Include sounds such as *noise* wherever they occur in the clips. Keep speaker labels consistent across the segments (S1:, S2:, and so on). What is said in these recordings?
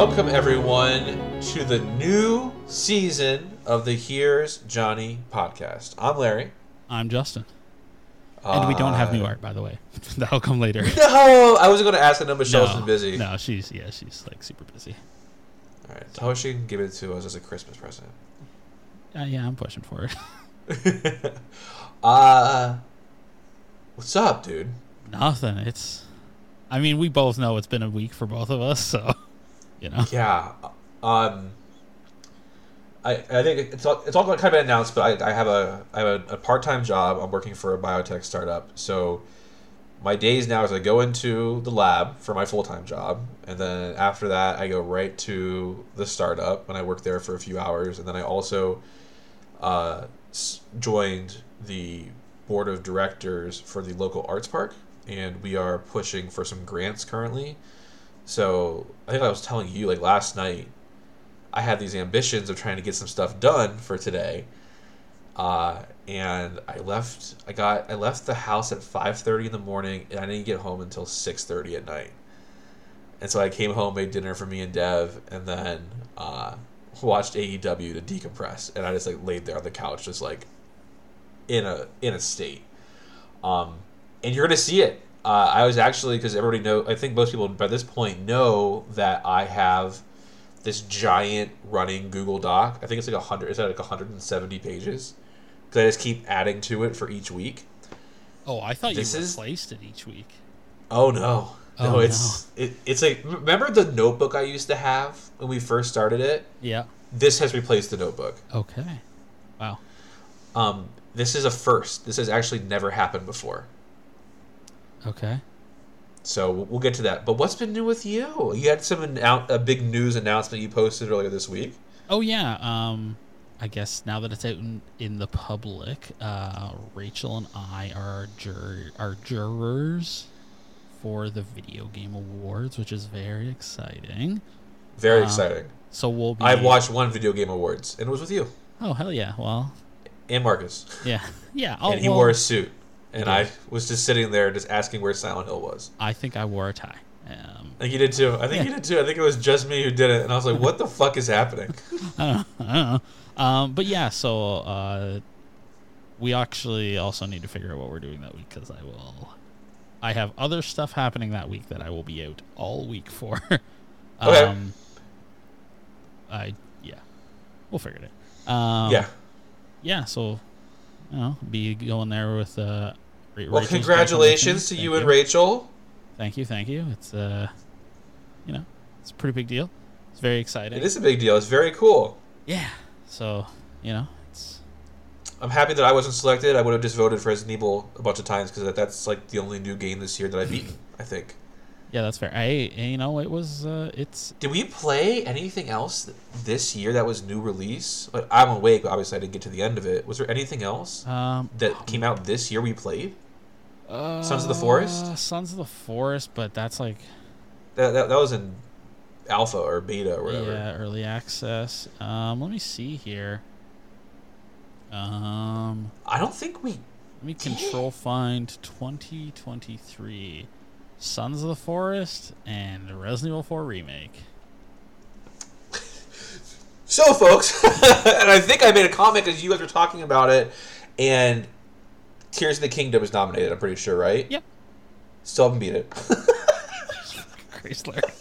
S1: welcome everyone to the new season of the Here's Johnny podcast. I'm Larry.
S2: I'm Justin. And we don't have new
S1: Uh,
S2: art, by the way. *laughs* That'll come later. *laughs*
S1: No, I wasn't going to ask. I know Michelle's been busy.
S2: No, she's yeah, she's like super busy.
S1: All right, tell her she can give it to us as a Christmas present.
S2: Uh, yeah, I'm pushing for it. *laughs*
S1: uh, what's up, dude?
S2: Nothing. It's. I mean, we both know it's been a week for both of us, so you know.
S1: Yeah. Um. I, I think it's all, it's all kind of announced, but I, I have a I have a, a part time job. I'm working for a biotech startup, so my days now is I go into the lab for my full time job, and then after that I go right to the startup and I work there for a few hours, and then I also uh, joined the board of directors for the local arts park, and we are pushing for some grants currently. So I think I was telling you like last night, I had these ambitions of trying to get some stuff done for today, uh, and I left. I got I left the house at five thirty in the morning, and I didn't get home until six thirty at night. And so I came home, made dinner for me and Dev, and then uh, watched AEW to decompress. And I just like laid there on the couch, just like in a in a state. Um, and you're gonna see it. Uh, I was actually because everybody know. I think most people by this point know that I have this giant running Google Doc. I think it's like a hundred. It's like 170 pages because I just keep adding to it for each week.
S2: Oh, I thought
S1: This
S2: you
S1: is-
S2: replaced it each week.
S1: Oh no. No,
S2: Oh,
S1: it's It, it's like remember the notebook I used to have when we first started it.
S2: Yeah.
S1: This has replaced the notebook.
S2: Okay. Wow.
S1: Um, this is a first. This has actually never happened before.
S2: Okay.
S1: So we'll- get to that. But what's been new with you? You had some annou- a big news announcement you posted earlier this week.
S2: Oh yeah. Um, I guess now that it's out in, in the public, uh, Rachel and I are jur- are jurors for the video game awards, which is very exciting.
S1: Very
S2: Uh,
S1: exciting.
S2: So we'll be.
S1: I've watched one video game awards, and it was with you
S2: Oh hell yeah! Well,
S1: and Marcus,
S2: yeah, *laughs* yeah. Oh,
S1: and he
S2: well,
S1: wore a suit, and
S2: He
S1: I was just sitting there, just asking where Silent Hill was.
S2: I think I wore a tie. Um,
S1: I think you did too. I think
S2: Yeah.
S1: you did too. I think it was just me who did it, and I was like, "What the fuck is happening?"
S2: I don't know. I don't know. Um, but yeah, so uh, we actually also need to figure out what we're doing that week because I will. I have other stuff happening that week that I will be out all week for. *laughs*
S1: Okay.
S2: Um, I yeah, we'll figure it out. Um,
S1: yeah.
S2: yeah. So, you know, be going there with uh. Ra-
S1: Well,
S2: Rachel's
S1: congratulations to
S2: Thank
S1: you and Rachel.
S2: Thank you, thank you. It's uh, you know, it's a pretty big deal. It's very exciting.
S1: It is a big deal. It's very cool.
S2: Yeah. So you know, it's
S1: I'm happy that I wasn't selected. I would have just voted for Resident Evil a bunch of times because that's like the only new game this year that I've beaten. I think.
S2: Yeah, that's fair. I you know, it was uh, it's
S1: Did we play anything else this year that was new release? Like, Alan Wake. but Obviously, I didn't get to the end of it. Was there anything else
S2: um
S1: that came out this year we played?
S2: uh,
S1: Sons of the Forest?
S2: Sons of the Forest, but that's like
S1: That, that, that was in alpha or beta or whatever.
S2: yeah, early access. Um, let me see here. Um,
S1: I don't think we.
S2: let me control find 2023 Sons of the Forest and Resident Evil 4 remake.
S1: So, folks, *laughs* and I think I made a comment because you guys were talking about it, and Tears of the Kingdom is nominated. I'm pretty sure, right?
S2: Yep.
S1: Still haven't beat it. *laughs*
S2: Chrysler. *laughs*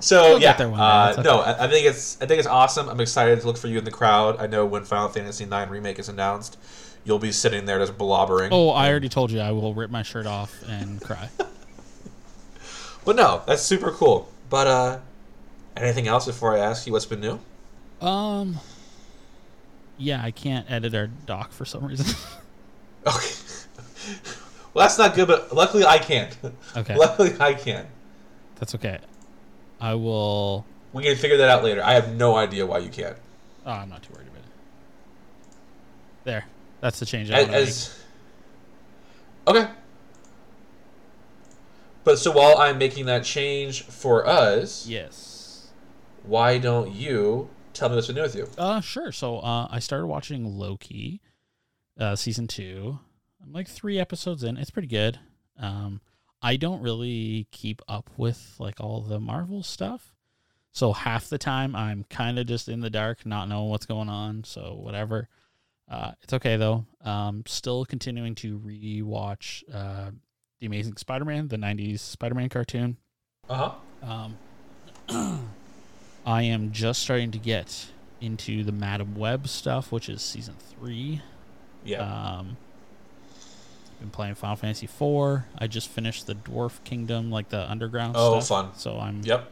S1: So
S2: get
S1: yeah,
S2: there one day,
S1: uh,
S2: okay.
S1: no, I, I think it's I think it's awesome. I'm excited to look for you in the crowd. I know when Final Fantasy IX remake is announced, you'll be sitting there just blobbering.
S2: Oh, I already told you I will rip my shirt off and cry. *laughs*
S1: But no, that's super cool. But uh, anything else before I ask you what's been new?
S2: Um. Yeah, I can't edit our doc for some reason. *laughs*
S1: Okay. *laughs* well, that's not good, but luckily I can't.
S2: Okay.
S1: luckily I can.
S2: That's okay. I will.
S1: We can figure that out later. I have no idea why you can't.
S2: Oh, I'm not too worried about it. There. That's the change I
S1: As,
S2: want to make.
S1: okay. But so while I'm making that change for us,
S2: Yes.
S1: why don't you tell me what's been new with you?
S2: Uh, sure. So, uh, I started watching Loki, uh, season two. I'm like three episodes in. It's pretty good. Um, I don't really keep up with like all the Marvel stuff. So half the time I'm kind of just in the dark, not knowing what's going on. So whatever. Uh, it's okay though. Um, still continuing to rewatch uh, the Amazing Spider-Man, the '90s Spider-Man cartoon.
S1: Uh huh.
S2: Um, *clears throat* I am just starting to get into the Madame Web stuff, which is season three.
S1: Yeah.
S2: Um, been playing Final Fantasy IV. I just finished the Dwarf Kingdom, like the underground
S1: Oh,
S2: stuff.
S1: fun.
S2: So I'm
S1: yep.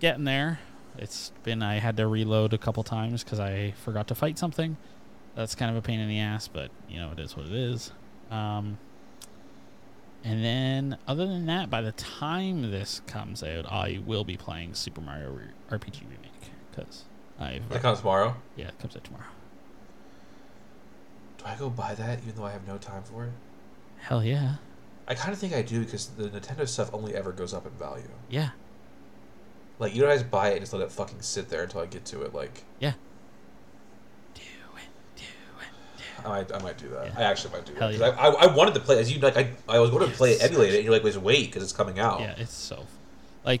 S2: getting there. It's been I had to reload a couple times because I forgot to fight something. That's kind of a pain in the ass, but you know it is what it is. Um, and then other than that, by the time this comes out, I will be playing Super Mario Re- RPG Remake because I've
S1: That comes tomorrow.
S2: yeah it comes out tomorrow.
S1: Do I go buy that even though I have no time for it?
S2: Hell yeah,
S1: I kind of think I do because the Nintendo stuff only ever goes up in value.
S2: yeah,
S1: Like you don't just buy it and just let it fucking sit there until I get to it. Like
S2: yeah. Do it, do it.
S1: I might, I might do that.
S2: Yeah.
S1: I actually might do
S2: Hell
S1: that.
S2: yeah.
S1: I, I, I wanted to play as you like. I, I was going to play it, emulate it, and you're like, "Just wait, because it's coming out."
S2: Yeah, it's so like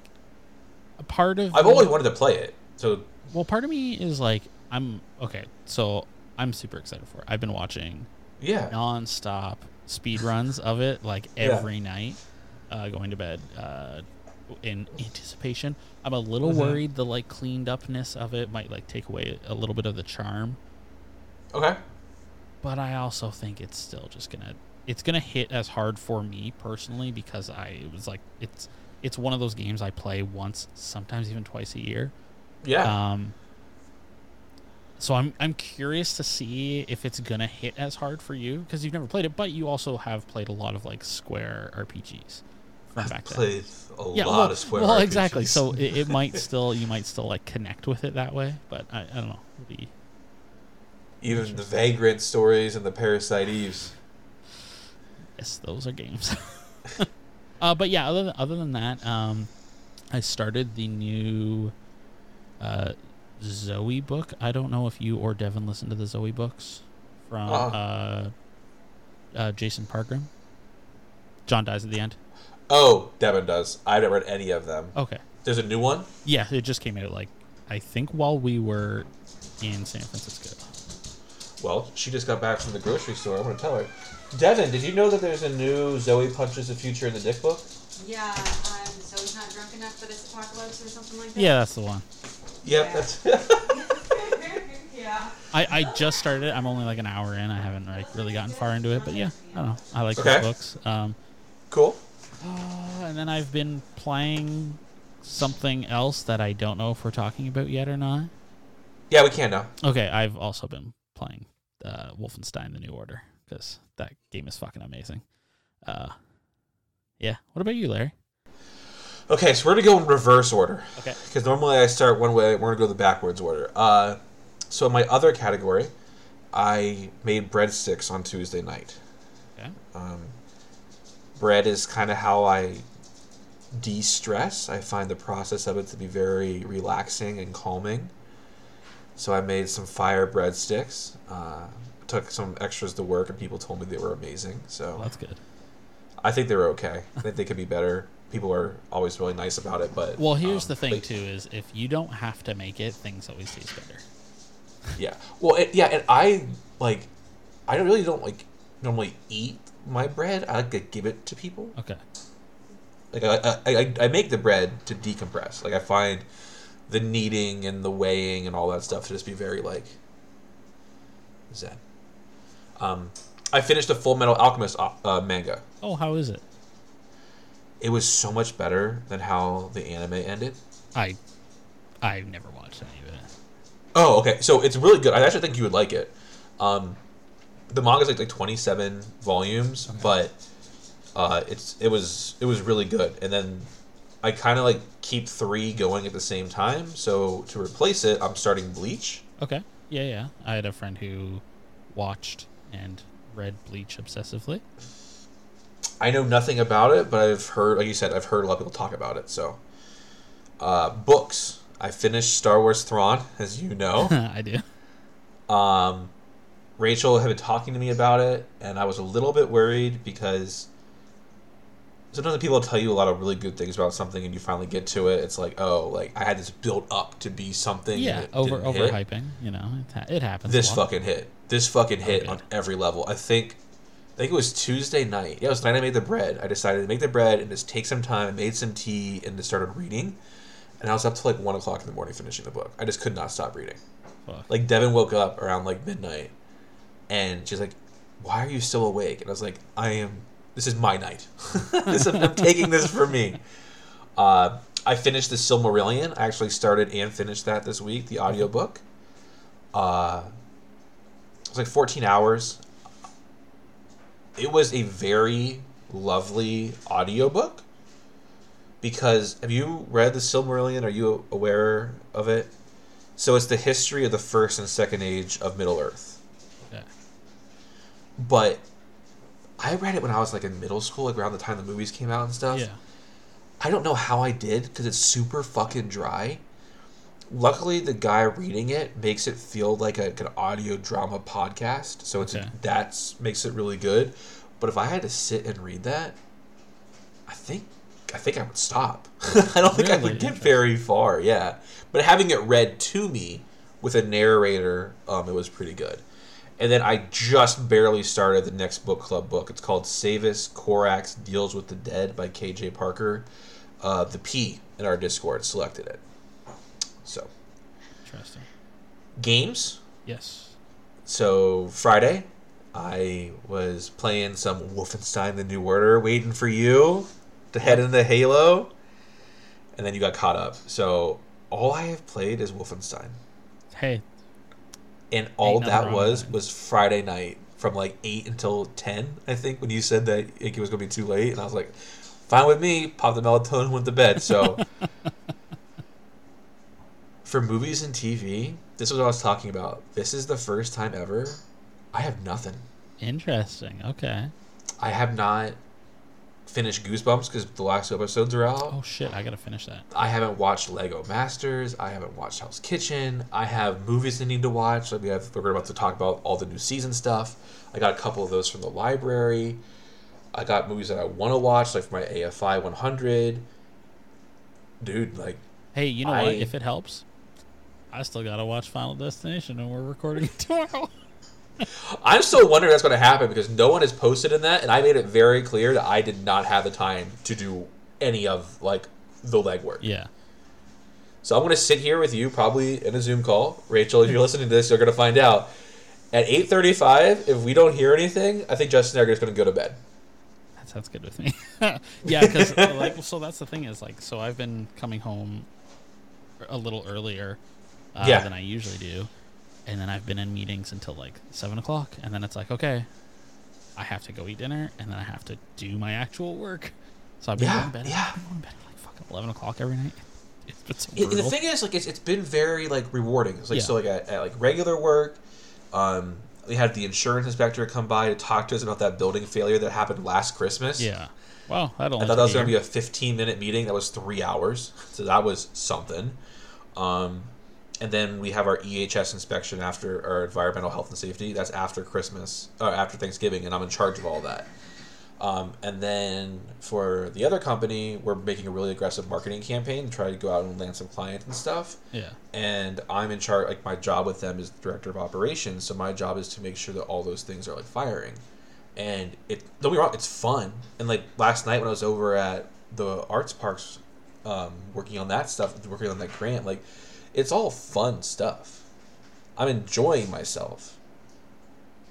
S2: a part of
S1: I've
S2: me-
S1: always wanted to play it. So
S2: well, part of me is like I'm okay. So I'm super excited for it. I've been watching
S1: yeah,
S2: non-stop speed runs of it like *laughs*
S1: Yeah.
S2: every night, uh, going to bed uh, in anticipation. I'm a little
S1: Mhm.
S2: worried the like cleaned upness of it might like take away a little bit of the charm,
S1: okay,
S2: but I also think it's still just gonna it's gonna hit as hard for me personally because I it was like it's it's one of those games I play once, sometimes even twice a year.
S1: yeah,
S2: Um, so I'm I'm curious to see if it's gonna hit as hard for you because you've never played it, but you also have played a lot of like Square RPGs from
S1: I've
S2: back then.
S1: played a
S2: Yeah,
S1: lot
S2: well,
S1: of Square. RPGs.
S2: Well,
S1: RPGs.
S2: exactly. So it, it might *laughs* still you might still like connect with it that way, but I, I don't know. It'll be
S1: even the Vagrant stories and the Parasite Eves.
S2: yes, those are games. *laughs* uh, but yeah, other than, other than that, um, I started the new uh, Zoey book. I don't know if you or Devin listened to the Zoey books from
S1: Uh-uh.
S2: uh, uh, Jason Pargin. John dies at the end.
S1: Oh, Devin does. I haven't read any of them.
S2: Okay.
S1: There's a new one.
S2: Yeah, it just came out like I think while we were in San Francisco.
S1: Well, she just got back from the grocery store. I'm gonna tell her. Devin, did you know that there's a new Zoey Punches the Future in the Dick book?
S3: Yeah, um, so he's not drunk enough for this apocalypse or something like that?
S2: Yeah, that's the one.
S1: Yep,
S3: Yeah.
S1: that's.
S3: yeah. *laughs*
S2: I, I just started it. I'm only like an hour in. I haven't like really gotten far into it, but yeah, I don't know. I like
S1: Okay.
S2: those books. Um,
S1: cool.
S2: uh, and then I've been playing something else that I don't know if we're talking about yet or not.
S1: Yeah, we can now.
S2: Okay, I've also been playing uh, Wolfenstein: The New Order because that game is fucking amazing. Uh, yeah. What about you, Larry?
S1: Okay, so we're gonna go in reverse order.
S2: Okay.
S1: Because normally I start one way, we're gonna go the backwards order. Uh, so in my other category, I made breadsticks on Tuesday night.
S2: Okay.
S1: Um, bread is kind of how I de-stress. I find the process of it to be very relaxing and calming. So I made some fire breadsticks. Uh, took some extras to work, and people told me they were amazing. So
S2: Well, that's good.
S1: I think they were okay. I think they could be better. People are always really nice about it, but
S2: Well, here's
S1: um,
S2: the thing
S1: they-
S2: too: is if you don't have to make it, things always taste better.
S1: Yeah. Well, it, yeah, and I like, I really don't like normally eat my bread. I like to give it to people.
S2: Okay.
S1: Like I, I, I, I make the bread to decompress. Like I find the kneading and the weighing and all that stuff to just be very like zen. Um, I finished the Full Metal Alchemist uh, uh, manga.
S2: Oh, how is it?
S1: It was so much better than how the anime ended.
S2: I, I've never watched any of it.
S1: Oh, okay. So it's really good. I actually think you would like it. Um, the manga's like like twenty seven volumes, but uh, it's it was it was really good. And then I kind of like keep three going at the same time. So to replace it, I'm starting Bleach.
S2: Okay. Yeah, yeah. I had a friend who watched and read Bleach obsessively.
S1: I know nothing about it, but I've heard, like you said, I've heard a lot of people talk about it. So, uh, books. I finished Star Wars Thrawn, as you know. *laughs*
S2: I do.
S1: Um, Rachel had been talking to me about it, and I was a little bit worried because sometimes people tell you a lot of really good things about something, and you finally get to it. It's like, oh, like I had this built up to be something.
S2: Yeah, over
S1: didn't hit.
S2: You know, it, ha- it happens.
S1: This fucking hit. This fucking hit
S2: Okay.
S1: on every level. I think. I think it was Tuesday night. Yeah, it was the night I made the bread. I decided to make the bread and just take some time. I made some tea and just started reading. And I was up till like one o'clock in the morning finishing the book. I just could not stop reading.
S2: Fuck.
S1: Like Devin woke up around like midnight, and she's like, "Why are you still awake?" And I was like, "I am. This is my night. *laughs* this is, I'm taking this for me." Uh, I finished the Silmarillion. I actually started and finished that this week, the audiobook. Uh, it was like 14 hours. It was a very lovely audiobook because have you read the Silmarillion? Are you aware of it? So it's the history of the first and second age of Middle Earth.
S2: Yeah.
S1: But I read it when I was like in middle school, like around the time the movies came out and stuff.
S2: Yeah.
S1: I don't know how I did because it's super fucking dry. Luckily, the guy reading it makes it feel like a, like an audio drama podcast, so it's
S2: Okay.
S1: that's makes it really good. But if I had to sit and read that, I think I think I would stop. *laughs* I don't think I
S2: Really?
S1: would get very far. Yeah, but having it read to me with a narrator, um, it was pretty good. And then I just barely started the next book club book. It's called Saevus Corax Deals with the Dead by KJ Parker. Uh, the P in our Discord selected it. So,
S2: Interesting.
S1: games.
S2: Yes.
S1: So, Friday, I was playing some Wolfenstein The New Order, waiting for you to head into Halo. And then you got caught up. So, all I have played is Wolfenstein.
S2: Hey,
S1: and all that was was Friday night from like eight until ten. I think when you said that it was gonna be too late, and I was like, "Fine with me." Pop the melatonin, went to bed. So, *laughs* for movies and TV, this is what I was talking about. This is the first time ever I have nothing.
S2: interesting. Okay.
S1: I have not finished Goosebumps because the last two episodes are out.
S2: Oh shit, I gotta finish that.
S1: I haven't watched Lego Masters. I haven't watched Hell's Kitchen. I have movies I need to watch. Like we have, we're about to talk about all the new season stuff. I got a couple of those from the library. I got movies that I want to watch, like for my AFI 100. Dude, like,
S2: Hey, you know
S1: I-
S2: what? If it helps, I still gotta watch Final Destination, and we're recording *laughs* tomorrow. *laughs*
S1: I'm still wondering if that's going to happen because no one has posted in that, and I made it very clear that I did not have the time to do any of like the legwork.
S2: yeah.
S1: So I'm going to sit here with you, probably in a Zoom call. Rachel, if you're listening to this, you're going to find out. At 8:35, if we don't hear anything, I think Justin and I are just going to go to bed.
S2: That sounds good with me. *laughs* yeah, because like, so that's the thing is like, so I've been coming home a little earlier uh,
S1: Yeah.
S2: than I usually do, and then I've been in meetings until like seven o'clock, and then it's like, okay, I have to go eat dinner, and then I have to do my actual work. So I've been
S1: Yeah,
S2: going to bed.
S1: yeah.
S2: I've been going to bed at like fucking eleven o'clock every night. *laughs* It's been so
S1: It- the thing is, like, it's, it's been very like rewarding. It's like
S2: Yeah.
S1: so, like at, at like regular work, um, we had the insurance inspector come by to talk to us about that building failure that happened last Christmas.
S2: yeah. Well, that
S1: I thought that was going to be a 15 minute meeting. That was three hours. *laughs* So that was something. Um, and then we have our EHS inspection after our environmental health and safety. That's after Christmas, or after Thanksgiving, and I'm in charge of all that. Um, and then for the other company, we're making a really aggressive marketing campaign to try to go out and land some clients and stuff.
S2: Yeah.
S1: And I'm in charge. Like my job with them is director of operations, so my job is to make sure that all those things are like firing and it don't be wrong, it's fun. And like last night when I was over at the arts parks, um, working on that stuff, working on that grant, like it's all fun stuff. I'm enjoying myself,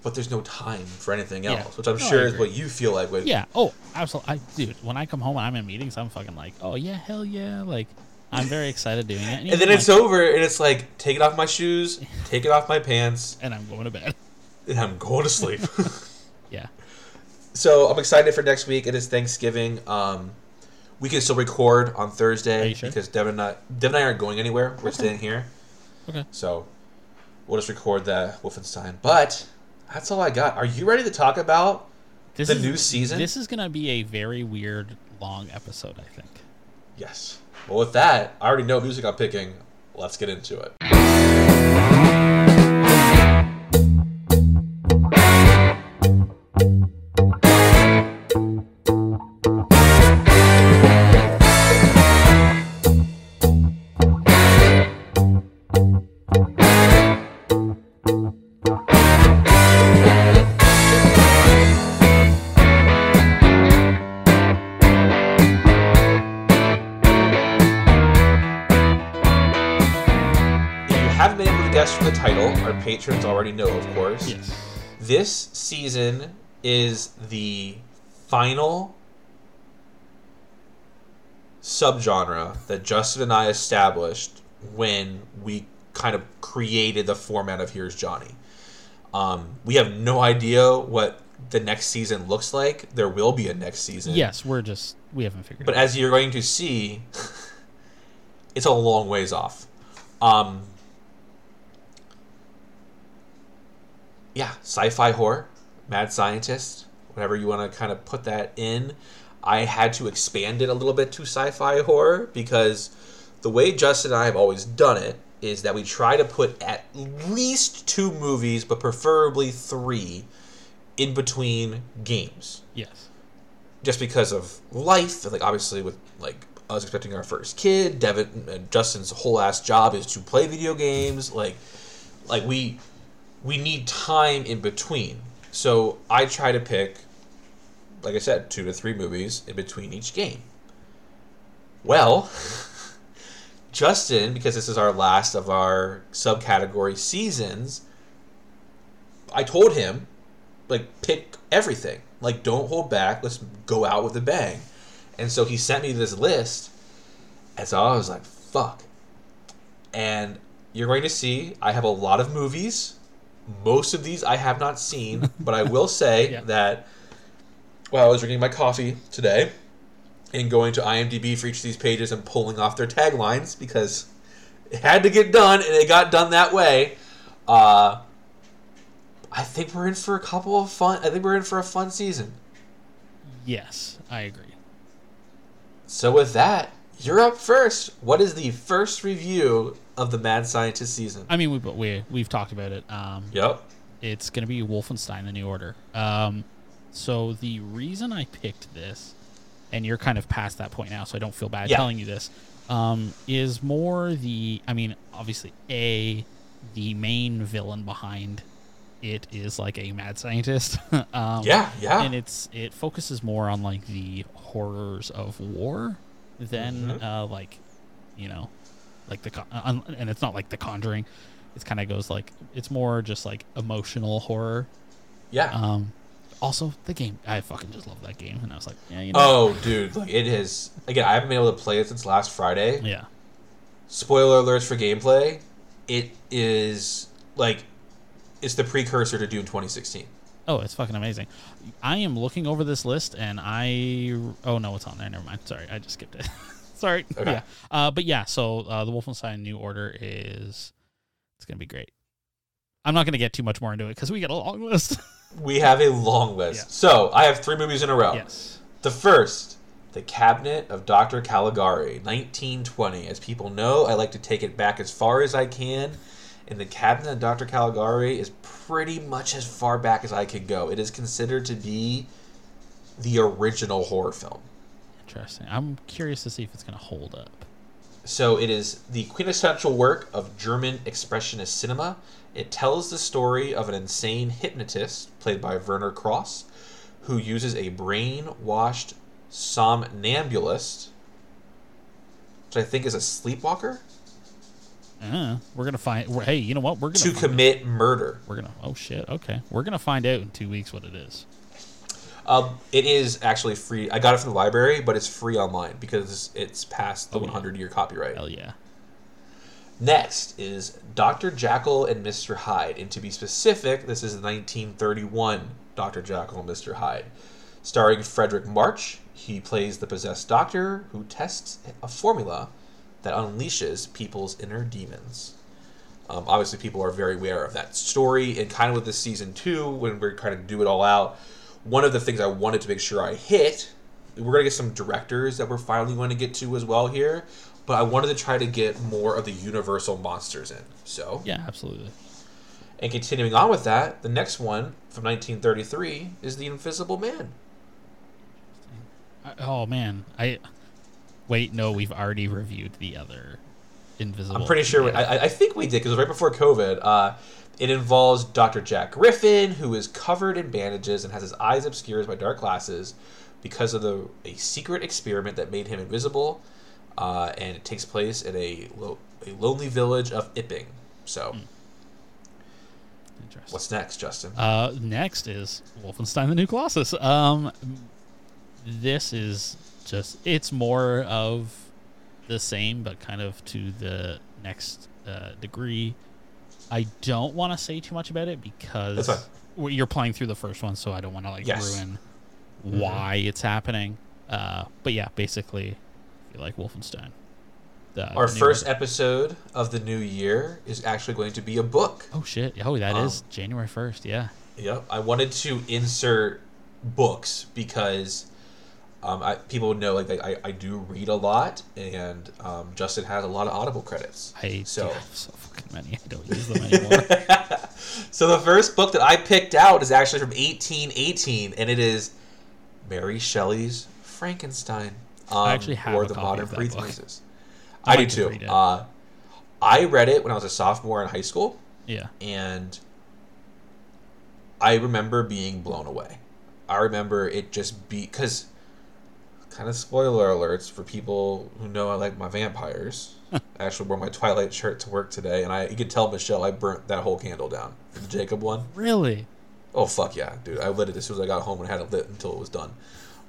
S1: but there's no time for anything
S2: Yeah.
S1: else, which I'm
S2: No,
S1: sure is what you feel like with.
S2: Yeah. Oh, absolutely. I, dude, when I come home and I'm in meetings, I'm fucking like, oh yeah, hell yeah, like. I'm very excited doing it,
S1: And
S2: even
S1: then it's
S2: like-
S1: over, and it's like taking off my shoes, taking off my pants, *laughs*
S2: and I'm going to bed.
S1: and I'm going to sleep. *laughs*
S2: Yeah.
S1: So I'm excited for next week. It is Thanksgiving. Um, we can still record on Thursday
S2: sure?
S1: because Devin and I, Devin and I aren't going anywhere. We're staying here.
S2: Okay.
S1: So we'll just record that Wolfenstein. But that's all I got. Are you ready to talk about
S2: This
S1: the
S2: is,
S1: new season?
S2: This is gonna be a very weird long episode, I think.
S1: Yes. Well, with that, I already know music I'm picking. Let's get into it. Already know, of course.
S2: Yes.
S1: This season is the final subgenre that Justin and I established when we kind of created the format of Here's Johnny. Um, we have no idea what the next season looks like. There will be a next season.
S2: Yes, we're just we haven't figured.
S1: But
S2: it out.
S1: But as you're going to see, *laughs* it's a long ways off. Um, yeah, sci-fi horror, mad scientist, whatever you want to kind of put that in. I had to expand it a little bit to sci-fi horror because the way Justin and I have always done it is that we try to put at least two movies, but preferably three, in between games
S2: yes.
S1: just because of life, like obviously with like us expecting our first kid, Devin and Justin's whole ass job is to play video games. Like, like we we need time in between. So I try to pick, like I said, two to three movies in between each game. Well, *laughs* Justin, because this is our last of our subcategory seasons, I told him like pick everything. Like don't hold back. Let's go out with a bang. And so he sent me this list. And so I was like, fuck. And you're going to see I have a lot of movies. Most of these I have not seen, *laughs* but I will say
S2: Yeah.
S1: that while I was drinking my coffee today and going to IMDb for each of these pages and pulling off their taglines because it had to get done and it got done that way. Uh, I think we're in for a couple of fun. I think we're in for a fun season.
S2: Yes, I agree.
S1: So with that, you're up first. What is the first review of the Mad Scientist season?
S2: I mean, we we we've talked about it. Um,
S1: Yep.
S2: it's going to be Wolfenstein: The New Order. Um, so the reason I picked this, and you're kind of past that point now, so I don't feel bad
S1: Yeah.
S2: telling you this, um, is more the. I mean, obviously, a the main villain behind it is like a mad scientist. *laughs* um,
S1: Yeah, yeah.
S2: and it's it focuses more on like the horrors of war than
S1: Mhm.
S2: uh, like you know like the and it's not like the conjuring it kind of goes like it's more just like emotional horror
S1: yeah.
S2: um also the game i fucking just love that game and i was like yeah you know
S1: oh, dude, like it is. Again, I haven't been able to play it since last Friday.
S2: yeah
S1: Spoiler alerts for gameplay. It is like it's the precursor to Doom 2016.
S2: oh it's fucking amazing i am looking over this list and i oh no it's on there never mind sorry i just skipped it *laughs* sorry
S1: Okay.
S2: yeah uh but yeah so uh the wolfenstein new order is it's gonna be great i'm not gonna get too much more into it because we got a long list *laughs*
S1: We have a long list.
S2: Yeah.
S1: So I have three movies in a row.
S2: yes
S1: The first, The Cabinet of Dr. Caligari, 1920. As people know, I like to take it back as far as I can, and The Cabinet of Dr. Caligari is pretty much as far back as I could go. It is considered to be the original horror film.
S2: Interesting. I'm curious to see if it's gonna hold up.
S1: So it is the quintessential work of German expressionist cinema. It tells the story of an insane hypnotist, played by Werner Krauss, who uses a brainwashed somnambulist, which I think is a sleepwalker,
S2: uh, we're gonna find we're, hey you know what? We're gonna
S1: to commit murder.
S2: we're gonna oh shit okay. We're gonna find out in two weeks what it is
S1: Um, it is actually free. I got it from the library, but it's free online because it's past the
S2: Oh, yeah.
S1: 100 year copyright.
S2: hell yeah
S1: Next is Dr. Jekyll and Mr. Hyde. And to be specific, this is 1931 Dr. Jekyll and Mr. Hyde. Starring Fredric March, he plays the possessed doctor who tests a formula that unleashes people's inner demons. Um, obviously, people are very aware of that story, and kind of with this season two, when we're trying to do it all out, one of the things I wanted to make sure I hit, we're gonna get some directors that we're finally going to get to as well here, but I wanted to try to get more of the Universal monsters in. So,
S2: yeah absolutely
S1: and continuing on with that, the next one from 1933 is The Invisible Man.
S2: I, oh man i wait no we've already reviewed the other invisible
S1: I'm pretty sure.
S2: Yeah.
S1: I, I- I think we did because it was right before COVID. Uh, it involves Dr. Jack Griffin, who is covered in bandages and has his eyes obscured by dark glasses because of the a secret experiment that made him invisible. Uh, and it takes place in a lo- a lonely village of Ipping. So,
S2: Interesting.
S1: What's next, Justin?
S2: Uh, next is Wolfenstein: The New Colossus. Um, this is just it's more of the same, but kind of to the next uh, degree. I don't want to say too much about it because you're playing through the first one, so I don't want to like
S1: Yes.
S2: ruin
S1: Mhm.
S2: why it's happening. Uh, but yeah, basically, I feel like Wolfenstein. The
S1: Our first
S2: one.
S1: episode of the new year is actually going to be a book.
S2: Oh shit! Oh, that is
S1: Um,
S2: January first. Yeah.
S1: Yep. I wanted to insert books because um, I, people know like I, I do read a lot, and um, Justin has a lot of Audible credits.
S2: I
S1: So-
S2: have so fucking many. I don't use them anymore. *laughs*
S1: so the first book that I picked out is actually from 1818, and it is Mary Shelley's Frankenstein. Um,
S2: actually have
S1: or the modern Prometheus.
S2: I
S1: I do
S2: might
S1: too. Uh, I read it when I was a sophomore in high school,
S2: yeah.
S1: and I remember being blown away. I remember it just be because kind of spoiler alerts for people who know I like my vampires. I actually wore my Twilight shirt to work today, and I you could tell Michelle I burnt that whole candle down for the Jacob one.
S2: Really?
S1: Oh fuck yeah, dude! I lit it as soon as I got home and had it lit until it was done.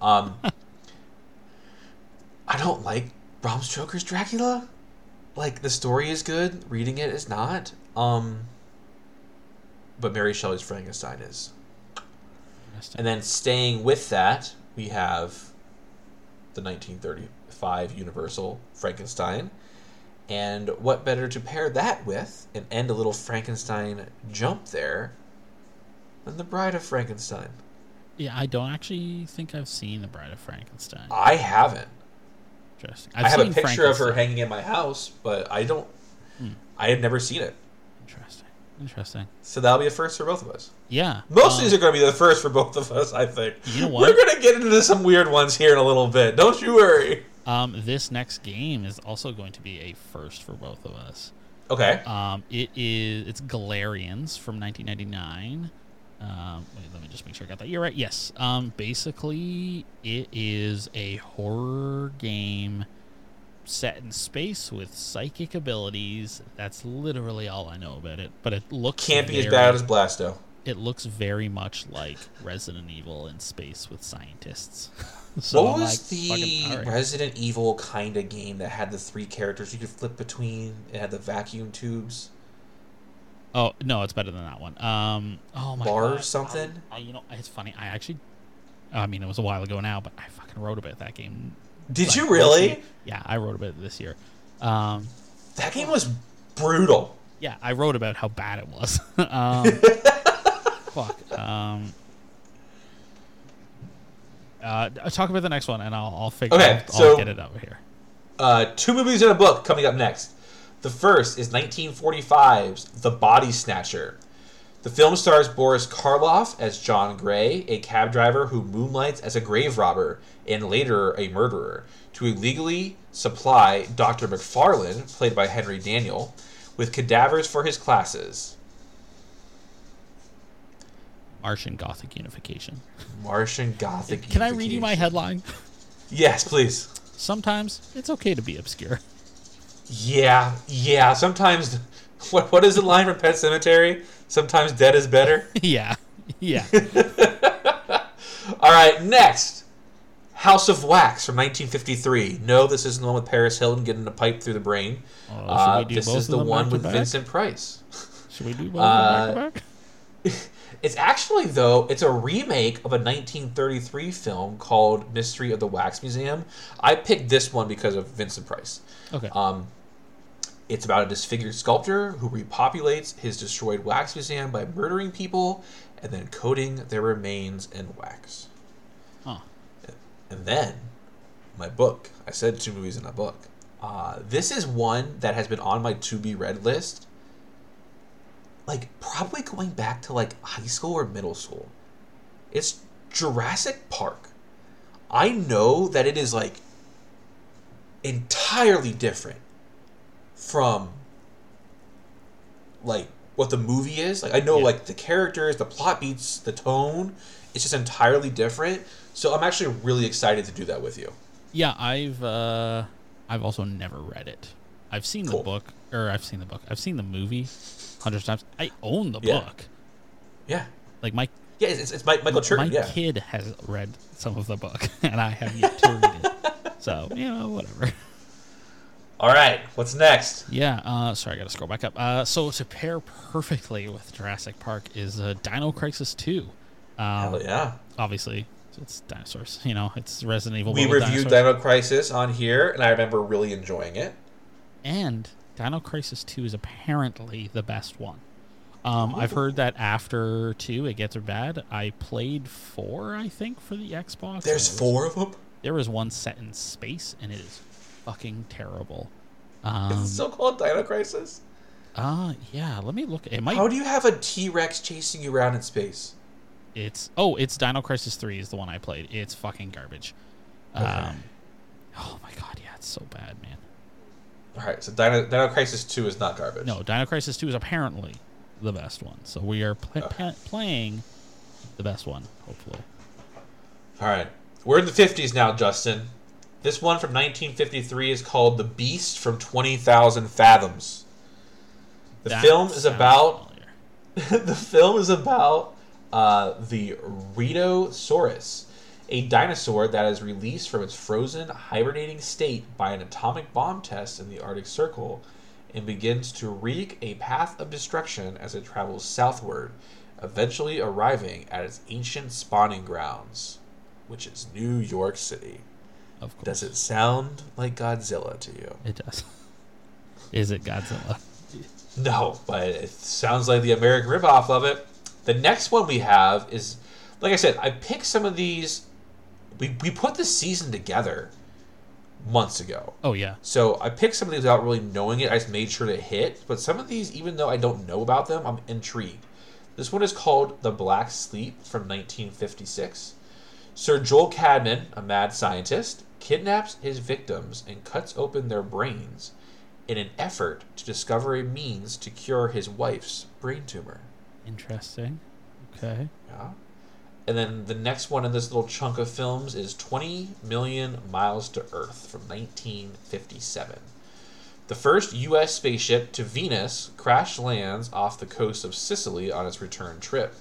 S1: Um, *laughs* I don't like Bram Stoker's Dracula. Like the story is good, reading it is not. Um, but Mary Shelley's Frankenstein is. And then staying with that, we have the 1935 Universal Frankenstein. And what better to pair that with and end a little Frankenstein jump there than The Bride of Frankenstein?
S2: Yeah, I don't actually think I've seen The Bride of Frankenstein.
S1: I haven't.
S2: Interesting.
S1: i have a picture of her hanging in my house, but I don't.
S2: Hmm.
S1: I had never seen it.
S2: Interesting.
S1: So that'll be a first for both of us.
S2: Yeah.
S1: Most
S2: um,
S1: of these are going to be the first for both of us, I think.
S2: You know what?
S1: We're going to get into some weird ones here in a little bit. Don't you worry.
S2: Um, this next game is also going to be a first for both of us.
S1: Okay.
S2: Um, it is it's Galerians from 1999. Um, wait, let me just make sure I got that. You're right. Yes. Um, basically, it is a horror game set in space with psychic abilities. That's literally all I know about it. But it looks
S1: Can't be as bad as Blasto.
S2: It looks very much like Resident Evil in space with scientists. *laughs* so
S1: what was
S2: like,
S1: the. Resident Evil kind of game that had the three characters you could flip between? It had the vacuum tubes.
S2: Oh no, it's better than that one. Um, oh my
S1: Mars
S2: god,
S1: something?
S2: I, I- you know, it's funny. I actually, I mean, it was a while ago now, but I fucking wrote about that game.
S1: Did
S2: like,
S1: you really?
S2: Yeah, I wrote about it this year. Um,
S1: That game was brutal.
S2: yeah, I wrote about how bad it was. *laughs* um, *laughs* fuck. Um, uh, talk about the next one, and I'll I'll figure.
S1: Okay,
S2: I'll, I'll
S1: so-
S2: get it over here.
S1: Uh, two movies in a book coming up next. The first is 1945's The Body Snatcher. The film stars Boris Karloff as John Gray, a cab driver who moonlights as a grave robber and later a murderer, to illegally supply Dr. McFarlane, played by Henry Daniel, with cadavers for his classes.
S2: Martian Gothic Unification.
S1: Martian Gothic.
S2: Can I read you my headline?
S1: Yes, please.
S2: Sometimes it's okay to be obscure.
S1: Yeah, yeah. Sometimes, *laughs* what what is the line from Pet Sematary? Sometimes dead is better. *laughs*
S2: yeah, yeah. *laughs*
S1: All right, next, House of Wax from 1953. No, this isn't the one with Paris Hilton getting a pipe through the brain.
S2: Oh,
S1: Uh, this is the one with
S2: back?
S1: Vincent Price. *laughs*
S2: Should we do both
S1: Uh,
S2: back to back?
S1: It's actually though it's a remake of a 1933 film called Mystery of the Wax Museum. I picked this one because of Vincent Price.
S2: Okay.
S1: Um, it's about a disfigured sculptor who repopulates his destroyed wax museum by murdering people and then coating their remains in wax.
S2: Huh.
S1: And then, my book. I said two movies in a book. Uh, this is one that has been on my to be read list. Like probably going back to like high school or middle school. It's Jurassic Park. I know that it is like entirely different from like what the movie is. Like I know
S2: Yeah.
S1: like the characters, the plot beats, the tone. It's just entirely different. So I'm actually really excited to do that with you.
S2: Yeah, I've uh, I've also never read it. I've seen
S1: Cool.
S2: the book, or I've seen the book. I've seen the movie hundreds of times. I own the
S1: Yeah.
S2: book.
S1: Yeah.
S2: Like my
S1: Yeah, it's, it's Mike, Michael
S2: my
S1: Yeah.
S2: kid has read some of the book, *laughs* and I have yet to read it. *laughs* So you know, whatever.
S1: All right. What's next?
S2: Yeah. Uh, sorry, I got to scroll back up. Uh, so to pair perfectly with Jurassic Park is uh, Dino Crisis Two. Um,
S1: Hell yeah.
S2: Obviously, it's dinosaurs. You know, it's Resident Evil.
S1: We reviewed
S2: dinosaurs.
S1: Dino Crisis on here, and I remember really enjoying it.
S2: and Dino Crisis 2 is apparently the best one. Um, I've heard that after 2 it gets bad. I played 4, I think, for the Xbox.
S1: There's four of them.
S2: There was one set in space, and it is fucking terrible. Um,
S1: Is it still called Dino Crisis?
S2: uh, yeah, let me look. It might.
S1: How do you have a T Rex chasing you around in space?
S2: It's oh, it's Dino Crisis 3 is the one I played. It's fucking garbage.
S1: Okay.
S2: Um, oh my god, yeah, it's so bad, man.
S1: All right, so Dino, Dino Crisis Two is not garbage.
S2: No, Dino Crisis 2 is apparently the best one. So we are pl-
S1: Okay.
S2: pa- playing the best one, hopefully.
S1: All right, we're in the fifties now, Justin. This one from 1953 is called "The Beast from 20,000 Fathoms." The
S2: That
S1: film is about *laughs* the film is about uh, the Rhedosaurus, a dinosaur that is released from its frozen, hibernating state by an atomic bomb test in the Arctic Circle and begins to wreak a path of destruction as it travels southward, eventually arriving at its ancient spawning grounds, which is New York City.
S2: Of course.
S1: Does it sound like Godzilla to you?
S2: It does. *laughs* Is it Godzilla?
S1: No, but it sounds like the American ripoff of it. The next one we have is, like I said, I picked some of these. We, we put the season together months ago.
S2: Oh yeah.
S1: So I picked some of these without really knowing it. I just made sure to hit. But some of these, even though I don't know about them, I'm intrigued. This one is called The Black Sleep from 1956. Sir Joel Cadman, a mad scientist, kidnaps his victims and cuts open their brains in an effort to discover a means to cure his wife's brain tumor.
S2: Interesting. Okay.
S1: Yeah. And then the next one in this little chunk of films is 20 Million Miles to Earth from 1957. The first U.S. spaceship to Venus crash lands off the coast of Sicily on its return trip.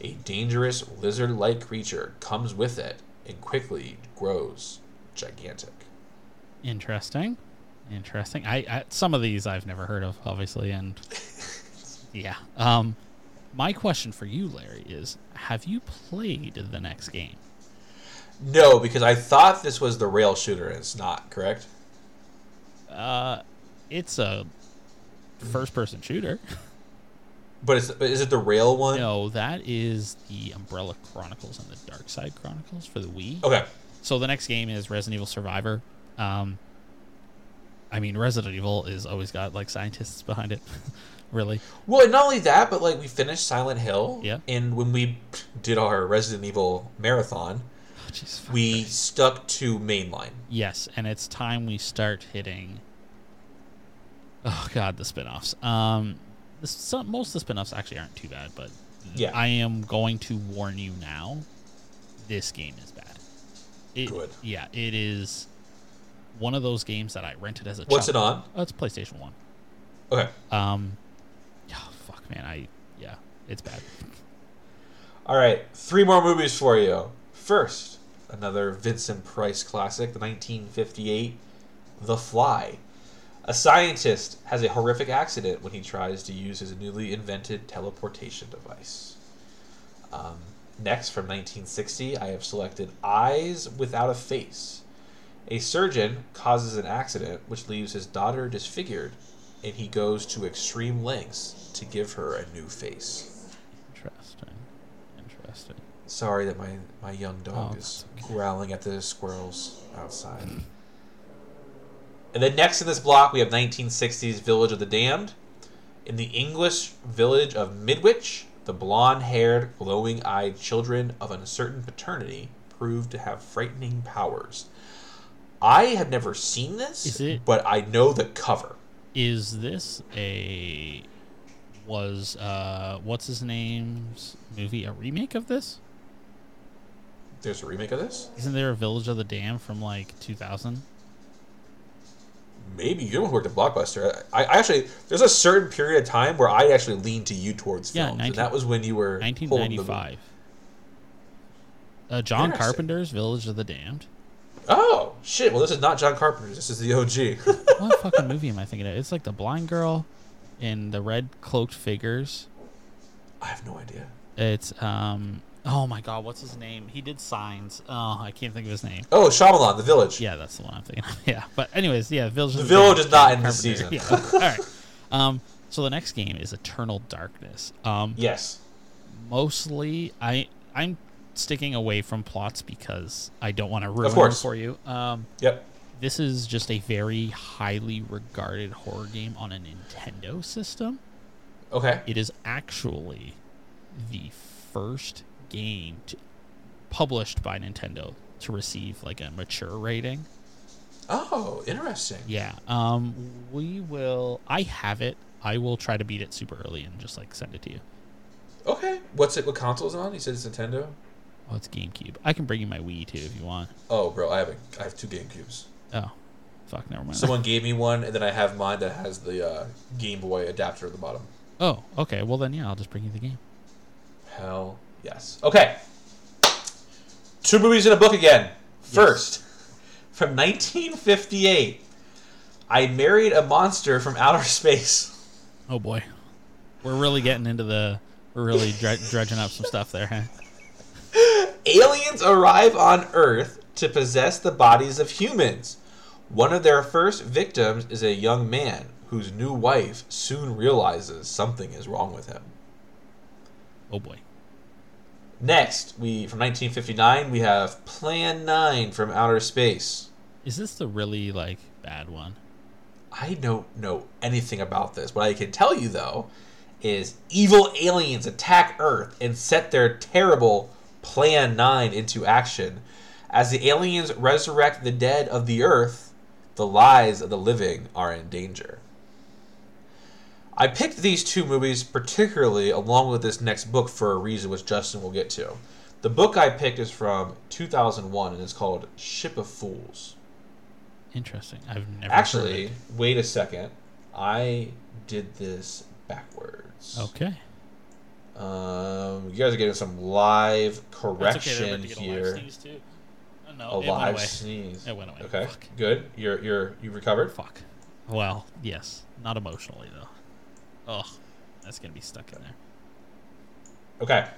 S1: A dangerous lizard like creature comes with it and quickly grows gigantic.
S2: Interesting. Interesting. I, I some of these I've never heard of, obviously, and *laughs* yeah. Um, my question for you, Larry, is: Have you played the next game?
S1: No, because I thought this was the rail shooter and it's not, correct?
S2: Uh, it's a first-person shooter. *laughs*
S1: But is, is it the rail one?
S2: no, that is the Umbrella Chronicles and the Dark Side Chronicles for the Wii.
S1: Okay.
S2: So the next game is Resident Evil Survivor. Um, I mean, Resident Evil is always got like scientists behind it. *laughs* really,
S1: Well, and not only that, but like we finished Silent Hill.
S2: Yeah.
S1: And when we did our Resident Evil marathon,
S2: Oh, fuck
S1: we
S2: Christ.
S1: stuck to mainline.
S2: yes, and it's time we start hitting. Oh God, the spin-offs. Um, the, some, most of the spin-offs actually aren't too bad, but
S1: Yeah.
S2: I am going to warn you now. This game is bad. It,
S1: Good.
S2: Yeah, it is one of those games that I rented as a.
S1: What's it on?
S2: Oh, it's PlayStation One.
S1: Okay.
S2: Um, yeah, fuck, man, I yeah, it's bad.
S1: All right. Three more movies for you. First, another Vincent Price classic, the 1958 The Fly. A scientist has a horrific accident when he tries to use his newly invented teleportation device. Um, next, from 1960, I have selected Eyes Without a Face. A surgeon causes an accident which leaves his daughter disfigured, and he goes to extreme lengths to give her a new face.
S2: Interesting, interesting.
S1: Sorry that my, my young dog
S2: Oh,
S1: is
S2: okay.
S1: growling at the squirrels outside. *laughs* And then next in this block, we have 1960s Village of the Damned. In the English village of Midwich, the blonde haired, glowing eyed children of uncertain paternity prove to have frightening powers. I have never seen this,
S2: Is it-
S1: but I know the cover.
S2: Is this a was uh what's his name's movie a remake of this?
S1: There's a remake of this?
S2: Isn't there a Village of the Dam from like 2000?
S1: Maybe you worked at Blockbuster. I, I actually there's a certain period of time where I actually leaned to you towards
S2: Yeah,
S1: films,
S2: 19
S1: and that was when you were holding the-
S2: 1995. Uh, John Carpenter's Village of the Damned.
S1: Oh shit! Well, this is not John Carpenter's. This is the OG. *laughs*
S2: What fucking movie am I thinking of? It's like the blind girl in the red cloaked figures.
S1: I have no idea.
S2: It's um oh my god, what's his name? He did signs. Oh, I can't think of his name.
S1: Oh, Shyamalan, The Village.
S2: Yeah, that's the one I'm thinking of. *laughs* Yeah. But anyways, yeah, Village
S1: The Village is not in this season. *laughs*
S2: Yeah. All right. Um so the next game is Eternal Darkness. Um
S1: Yes.
S2: mostly I I'm sticking away from plots because I don't want to ruin them for you. Um
S1: Yep.
S2: this is just a very highly regarded horror game on a Nintendo system.
S1: Okay.
S2: It is actually the first game to, published by Nintendo to receive like a mature rating.
S1: Oh, interesting.
S2: Yeah. Um we will I have it. I will try to beat it super early and just like send it to you.
S1: Okay. What's it? What console is on? You said it's Nintendo.
S2: Oh, it's GameCube. I can bring you my Wii too if you want.
S1: Oh, bro, I have a, I have two GameCubes.
S2: Oh. Fuck, never mind.
S1: Someone gave me one, and then I have mine that has the uh, Game Boy adapter at the bottom.
S2: oh, okay. Well then yeah, I'll just bring you the game.
S1: Hell yes. Okay. Two movies in a book again. First, from 1958, I Married a Monster from Outer Space.
S2: Oh boy. We're really getting into the we're really dredging up some stuff there, huh?
S1: Aliens arrive on Earth to possess the bodies of humans. One of their first victims is a young man whose new wife soon realizes something is wrong with him.
S2: Oh boy.
S1: Next, we from 1959, we have Plan 9 from Outer Space.
S2: Is this the really like bad one?
S1: I don't know anything about this. What I can tell you though is evil aliens attack Earth and set their terrible Plan 9 into action. As the aliens resurrect the dead of the Earth, the lives of the living are in danger. I picked these two movies particularly along with this next book for a reason which Justin will get to. The book I picked is from 2001 and it's called Ship of Fools.
S2: Interesting. I've never
S1: Actually, wait a second. I did this backwards.
S2: Okay.
S1: Um, you guys are getting some live correction
S2: okay,
S1: here.
S2: about to get a live sneeze. Oh, no,
S1: A live sneeze.
S2: It went away.
S1: Okay,
S2: Fuck.
S1: good. You're you're you recovered.
S2: Fuck. Well, yes. Not emotionally though. Ugh. That's gonna be stuck in there.
S1: Okay.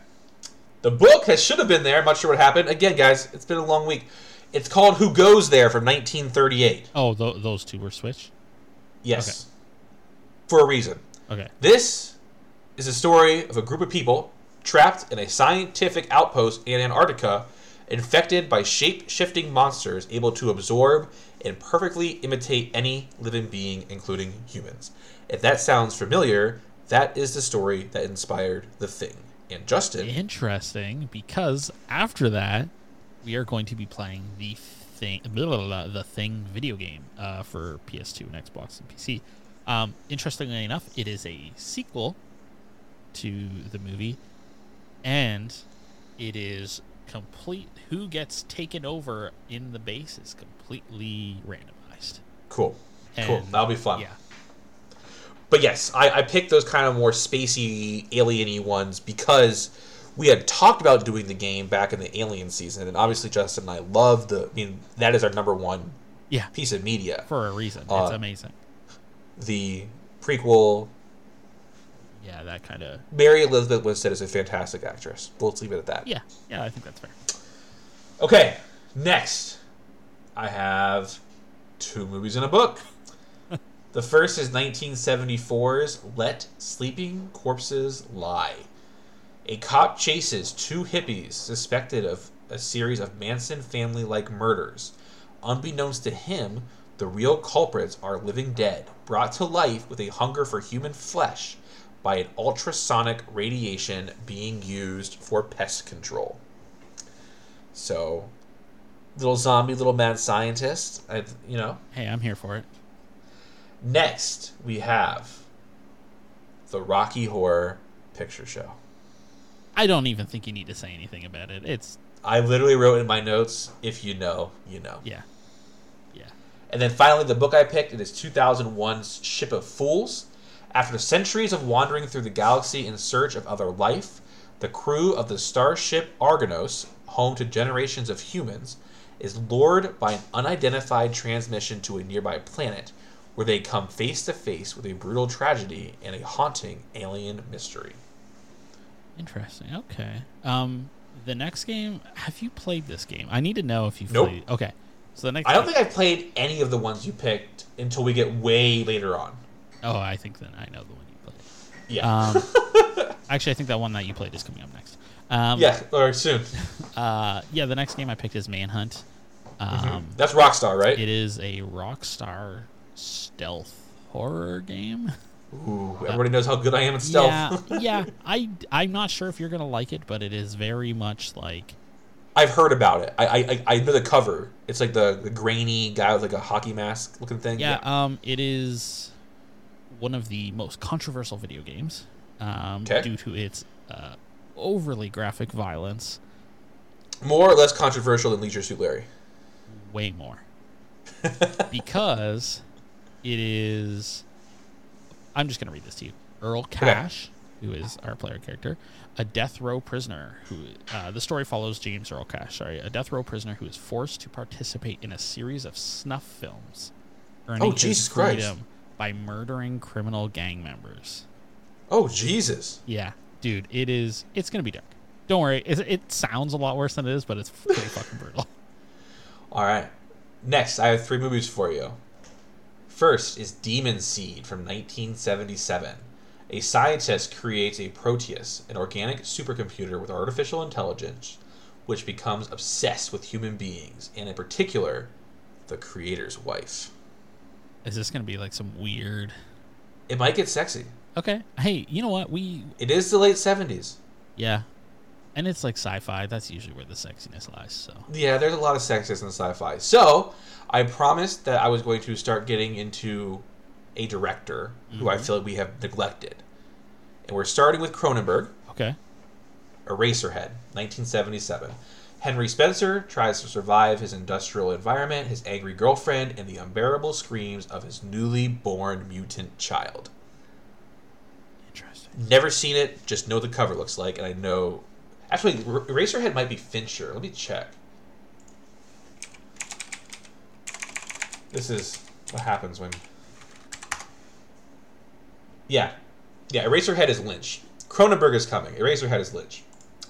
S1: The book has should have been there. I'm not sure what happened. Again, guys, it's been a long week. It's called Who Goes There from 1938.
S2: Oh, th- those two were switched.
S1: Yes. For a reason.
S2: Okay.
S1: This is a story of a group of people trapped in a scientific outpost in Antarctica, infected by shape shifting monsters able to absorb and perfectly imitate any living being, including humans. If that sounds familiar, that is the story that inspired The Thing. And Justin,
S2: Interesting, because after that, we are going to be playing the thing, blah, blah, blah, the thing video game uh, for PS2 and Xbox and PC. Um, interestingly enough, it is a sequel to the movie, and it is complete. Who gets taken over in the base is completely randomized.
S1: cool. cool. That'll be fun.
S2: Yeah,
S1: But yes, I, I picked those kind of more spacey, alien-y ones because we had talked about doing the game back in the Alien season, and obviously Justin and I love the. I mean, that is our number one
S2: yeah,
S1: piece of media.
S2: for a reason.
S1: Uh,
S2: it's amazing.
S1: The prequel.
S2: Yeah, that kind of.
S1: Mary Elizabeth Winstead is a fantastic actress. We'll leave it at that.
S2: Yeah, yeah, I think that's fair.
S1: Okay, next, I have two movies in a book. The first is 1974's Let Sleeping Corpses Lie. A cop chases two hippies suspected of a series of Manson family like murders. Unbeknownst to him, the real culprits are living dead, brought to life with a hunger for human flesh by an ultrasonic radiation being used for pest control. So, little zombie, little mad scientist. I, you know.
S2: Hey, I'm here for it.
S1: Next, we have the Rocky Horror Picture Show.
S2: I don't even think you need to say anything about it. It's
S1: I literally wrote in my notes, "If you know, you know."
S2: yeah, yeah.
S1: And then finally, the book I picked it is 2001's Ship of Fools. After centuries of wandering through the galaxy in search of other life, the crew of the starship Argonos, home to generations of humans, is lured by an unidentified transmission to a nearby planet where they come face to face with a brutal tragedy and a haunting alien mystery.
S2: Interesting. Okay. Um, the next game. Have you played this game? I need to know if you've
S1: Nope.
S2: played. Okay. So the next.
S1: I don't think I've played any of the ones you picked until we get way later on.
S2: Oh, I think then I know the one you played.
S1: Yeah.
S2: Um, *laughs* actually, I think that one that you played is coming up next. Um,
S1: yeah, or soon. *laughs*
S2: Uh, yeah. The next game I picked is Manhunt. Um,
S1: That's Rockstar, right?
S2: It is a Rockstar stealth horror game.
S1: Ooh, everybody knows how good I am at stealth.
S2: Yeah, *laughs* yeah. I I'm not sure if you're gonna like it, but it is very much like
S1: I've heard about it. I, I I- I know the cover. It's like the, the grainy guy with like a hockey mask looking thing.
S2: yeah. Um, it is one of the most controversial video games um,
S1: Okay.
S2: due to its uh, overly graphic violence.
S1: More or less controversial than Leisure Suit Larry.
S2: way more *laughs* because it is i'm just going to read this to you earl cash who is our player character a death row prisoner who uh, the story follows james earl cash sorry a death row prisoner who is forced to participate in a series of snuff films earning
S1: Oh,
S2: his
S1: Jesus Christ.
S2: freedom by murdering criminal gang members
S1: Oh Jesus!
S2: yeah dude it is it's going to be dark don't worry it, it sounds a lot worse than it is but it's pretty *laughs* fucking brutal
S1: All right. Next, I have three movies for you. First is Demon Seed from 1977. A scientist creates a Proteus, an organic supercomputer with artificial intelligence, which becomes obsessed with human beings, and in particular, the creator's wife.
S2: is this going to be like some weird
S1: It might get sexy.
S2: Okay. Hey, you know what? We
S1: It is the late 70s.
S2: yeah, and it's like sci-fi. That's usually where the sexiness lies. So
S1: Yeah, there's a lot of sexiness in sci-fi. So I promised that I was going to start getting into a director who I mm-hmm. feel like we have neglected, and we're starting with Cronenberg,
S2: okay.
S1: Eraserhead, 1977. Henry Spencer tries to survive his industrial environment, his angry girlfriend, and the unbearable screams of his newly born mutant child.
S2: Interesting.
S1: Never seen it, just know the cover looks like, and I know. Actually, Er- Eraserhead might be Fincher. Let me check. This is what happens when. Yeah. Yeah, Eraserhead is Lynch. Cronenberg is coming. Eraserhead is Lynch.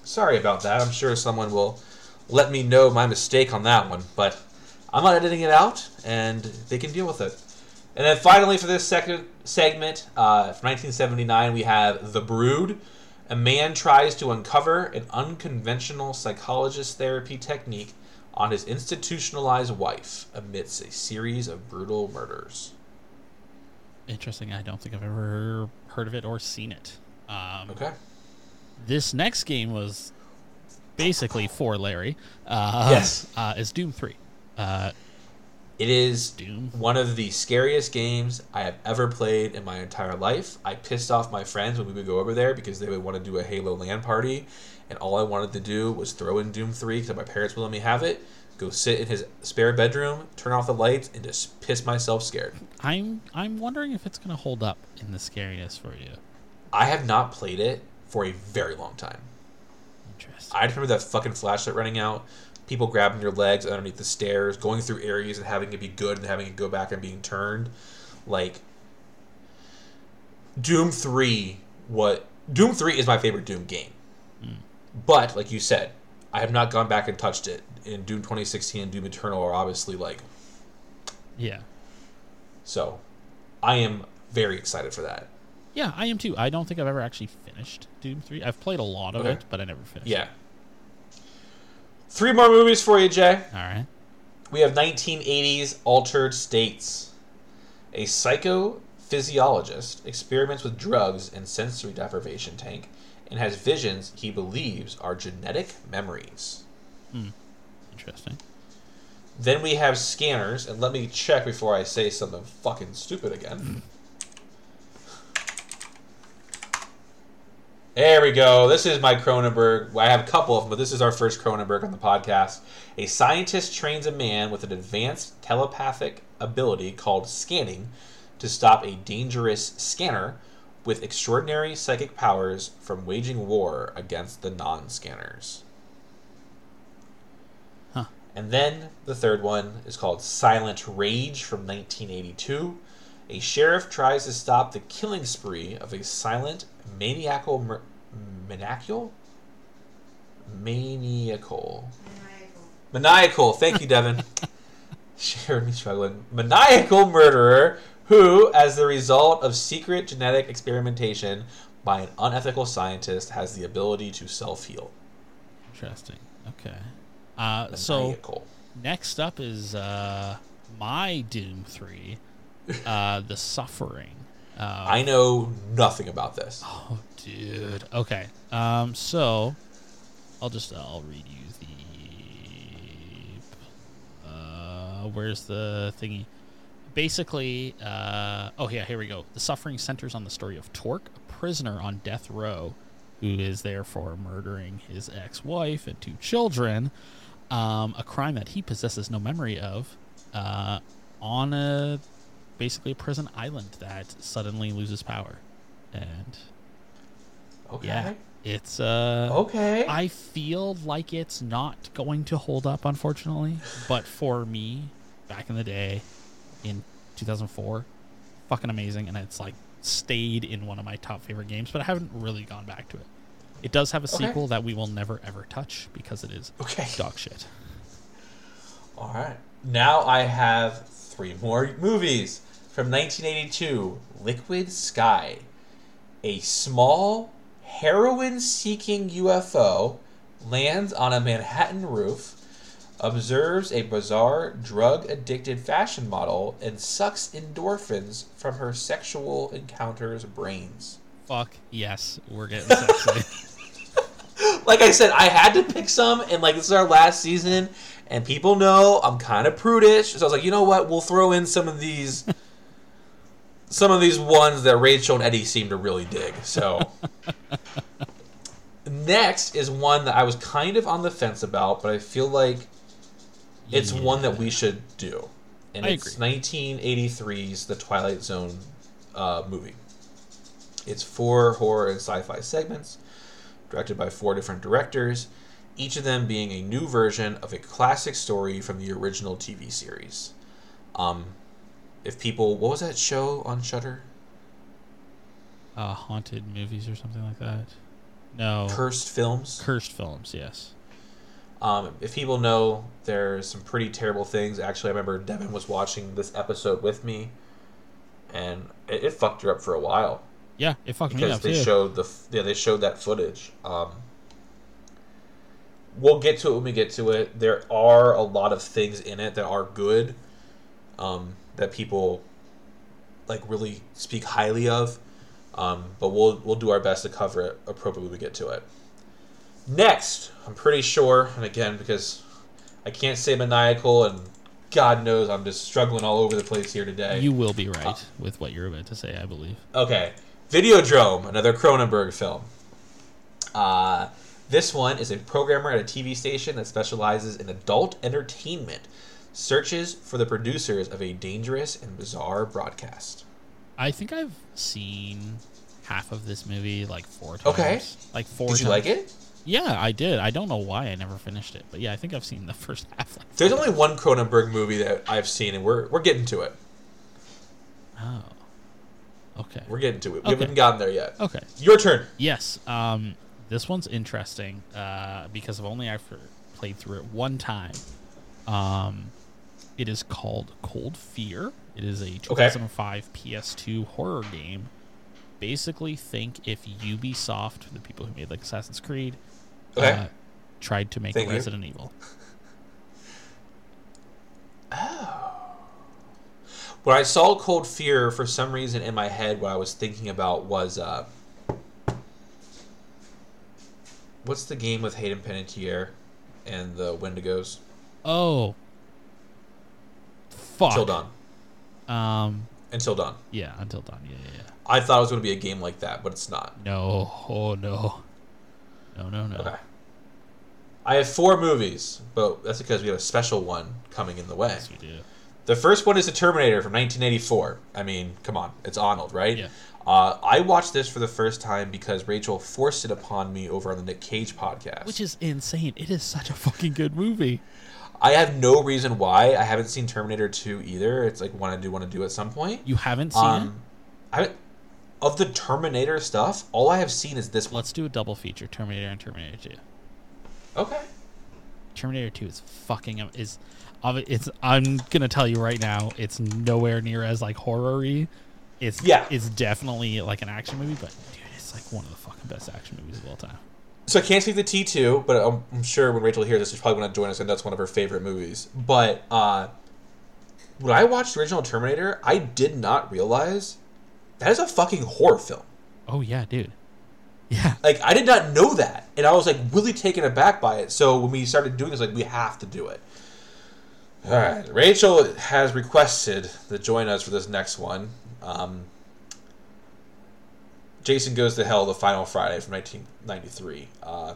S1: Sorry about that. I'm sure someone will let me know my mistake on that one, but I'm not editing it out, and they can deal with it. And then finally, for this second segment, uh, from 1979, we have The Brood. A man tries to uncover an unconventional psychologist therapy technique on his institutionalized wife amidst a series of brutal murders.
S2: Interesting. I don't think I've ever heard of it or seen it. Um,
S1: Okay.
S2: This next game was basically for Larry. Uh,
S1: Yes. *laughs*
S2: Uh, is Doom Three. Uh,
S1: It is
S2: Doom.
S1: one of the scariest games I have ever played in my entire life. I pissed off my friends when we would go over there because they would want to do a Halo LAN party, and all I wanted to do was throw in Doom 3 because my parents would let me have it, go sit in his spare bedroom, turn off the lights, and just piss myself scared.
S2: I'm I'm wondering if it's gonna hold up in the scariness for you.
S1: I have not played it for a very long time.
S2: Interesting.
S1: I remember that fucking flashlight running out, people grabbing your legs underneath the stairs, going through areas and having it be good and having it go back and being turned. Like Doom 3 what Doom 3 is my favorite Doom game. Hmm. But like you said, I have not gone back and touched it. In Doom 2016 and Doom Eternal are obviously like
S2: Yeah.
S1: so I am very excited for that.
S2: Yeah, I am too. I don't think I've ever actually finished Doom Three. I've played a lot of
S1: Okay.
S2: it, but I never finished.
S1: Yeah. Three more movies for you, Jay.
S2: All right.
S1: We have 1980s Altered States. A psychophysiologist experiments with drugs in sensory deprivation tank and has visions he believes are genetic memories. Hmm.
S2: Interesting.
S1: Then we have Scanners, and let me check before I say something fucking stupid again. Hmm. There we go. This is my Cronenberg. I have a couple of them, but this is our first Cronenberg on the podcast. A scientist trains a man with an advanced telepathic ability called scanning to stop a dangerous scanner with extraordinary psychic powers from waging war against the non scanners.
S2: Huh.
S1: And then the third one is called Silent Rage from 1982. A sheriff tries to stop the killing spree of a silent, maniacal, mur- maniacal, maniacal, maniacal. Thank you, Devin. *laughs* Shared me struggling. Maniacal murderer who, as the result of secret genetic experimentation by an unethical scientist, has the ability to self heal.
S2: Interesting. Okay. Uh, so next up is uh, my Doom Three, uh, the Suffering. Uh,
S1: I know nothing about this.
S2: Oh, dude. Okay. Um. So, I'll just I'll read you the. Uh, where's the thingy? Basically, uh, oh yeah, here we go. The suffering centers on the story of Torque, a prisoner on death row, who is there for murdering his ex-wife and two children, um, a crime that he possesses no memory of, uh, on a basically a prison island that suddenly loses power, and
S1: Okay.
S2: yeah, it's uh,
S1: Okay.
S2: I feel like it's not going to hold up, unfortunately. But for me, back in the day, in 2004, fucking amazing, and it's like stayed in one of my top favorite games. But I haven't really gone back to it. It does have a
S1: Okay.
S2: sequel that we will never ever touch because it is
S1: Okay.
S2: dog shit.
S1: All right. Now I have three more movies from 1982 Liquid Sky. A small, heroin seeking UFO lands on a Manhattan roof, observes a bizarre drug addicted fashion model, and sucks endorphins from her sexual encounters' brains.
S2: Fuck yes, we're getting sexy. *laughs*
S1: like I said, I had to pick some, and like this is our last season, and people know I'm kind of prudish, so I was like, you know what? We'll throw in some of these, some of these ones that Rachel and Eddie seem to really dig. So *laughs* next is one that I was kind of on the fence about, but I feel like it's
S2: Yeah.
S1: one that we should do, and
S2: I
S1: it's
S2: agree.
S1: 1983's The Twilight Zone uh, movie. It's four horror and sci-fi segments, directed by four different directors, each of them being a new version of a classic story from the original TV series. Um, if people, what was that show on Shutter?
S2: uh, haunted movies or something like that. No,
S1: Cursed Films.
S2: cursed films. Yes.
S1: Um, if people know, there's some pretty terrible things. Actually, I remember Devin was watching this episode with me, and it, it fucked her up for a while
S2: Yeah, it fucked me
S1: because
S2: up
S1: they
S2: too.
S1: showed the yeah they showed that footage. Um, we'll get to it when we get to it. There are a lot of things in it that are good, um, that people like really speak highly of. Um, but we'll we'll do our best to cover it appropriately when we get to it. Next, I'm pretty sure, and again because I can't say maniacal, and God knows I'm just struggling all over the place here today.
S2: You will be right with what you're about to say, I believe.
S1: Okay, Videodrome, another Cronenberg film. Uh, this one is a programmer at a TV station that specializes in adult entertainment. Searches for the producers of a dangerous and bizarre broadcast.
S2: I think I've seen half of this movie like four times.
S1: Okay.
S2: Like four
S1: Did you
S2: times.
S1: like it?
S2: Yeah, I did. I don't know why I never finished it, but yeah, I think I've seen the *laughs* first half. Like,
S1: There's only one Cronenberg movie that I've seen, and we're we're getting to it.
S2: oh. Okay.
S1: We're getting to it. We
S2: Okay.
S1: haven't gotten there yet.
S2: Okay.
S1: Your turn.
S2: Yes. Um, this one's interesting uh, because I've only ever played through it one time. Um, it is called Cold Fear. It is a 2005 PS2 horror game. Basically, think if Ubisoft, the people who made like Assassin's Creed,
S1: Okay.
S2: uh, tried to make
S1: Thank you.
S2: Resident Evil.
S1: When I saw Cold Fear, for some reason in my head, what I was thinking about was uh, what's the game with Hayden Panettiere and the Wendigos?
S2: Oh. Fuck.
S1: Till Dawn.
S2: Um,
S1: Until Dawn.
S2: Yeah, Until Dawn. Yeah, yeah, yeah.
S1: I thought it was going to be a game like that, but it's not.
S2: No, oh no, no, no, no.
S1: Okay. I have four movies, but that's because we have a special one coming in the way.
S2: Yes, we do.
S1: The first one is The Terminator from 1984. I mean, come on, it's Arnold, right?
S2: Yeah.
S1: Uh, I watched this for the first time because Rachel forced it upon me over on the Nick Cage podcast.
S2: Which is insane. It is such a fucking good movie.
S1: I have no reason why. I haven't seen Terminator 2 either. It's like one I do want to do at some point.
S2: You haven't seen
S1: Um, I of the Terminator stuff, all I have seen is this one.
S2: Let's do a double feature: Terminator and Terminator Two.
S1: Okay.
S2: Terminator Two is fucking is. It's. I'm gonna tell you right now. It's nowhere near as like horror-y. It's
S1: Yeah.
S2: It's definitely like an action movie, but dude, it's like one of the fucking best action movies of all time.
S1: So I can't speak to T2, but I'm, I'm sure when Rachel hears this, she's probably going to join us, and that's one of her favorite movies. But uh, when I watched the original Terminator, I did not realize that is a fucking horror film.
S2: Oh yeah, dude. Yeah.
S1: Like I did not know that, and I was like really taken aback by it. So when we started doing this, like we have to do it. All right, Rachel has requested to join us for this next one. Um, Jason Goes to Hell, the final Friday from 1993. Uh,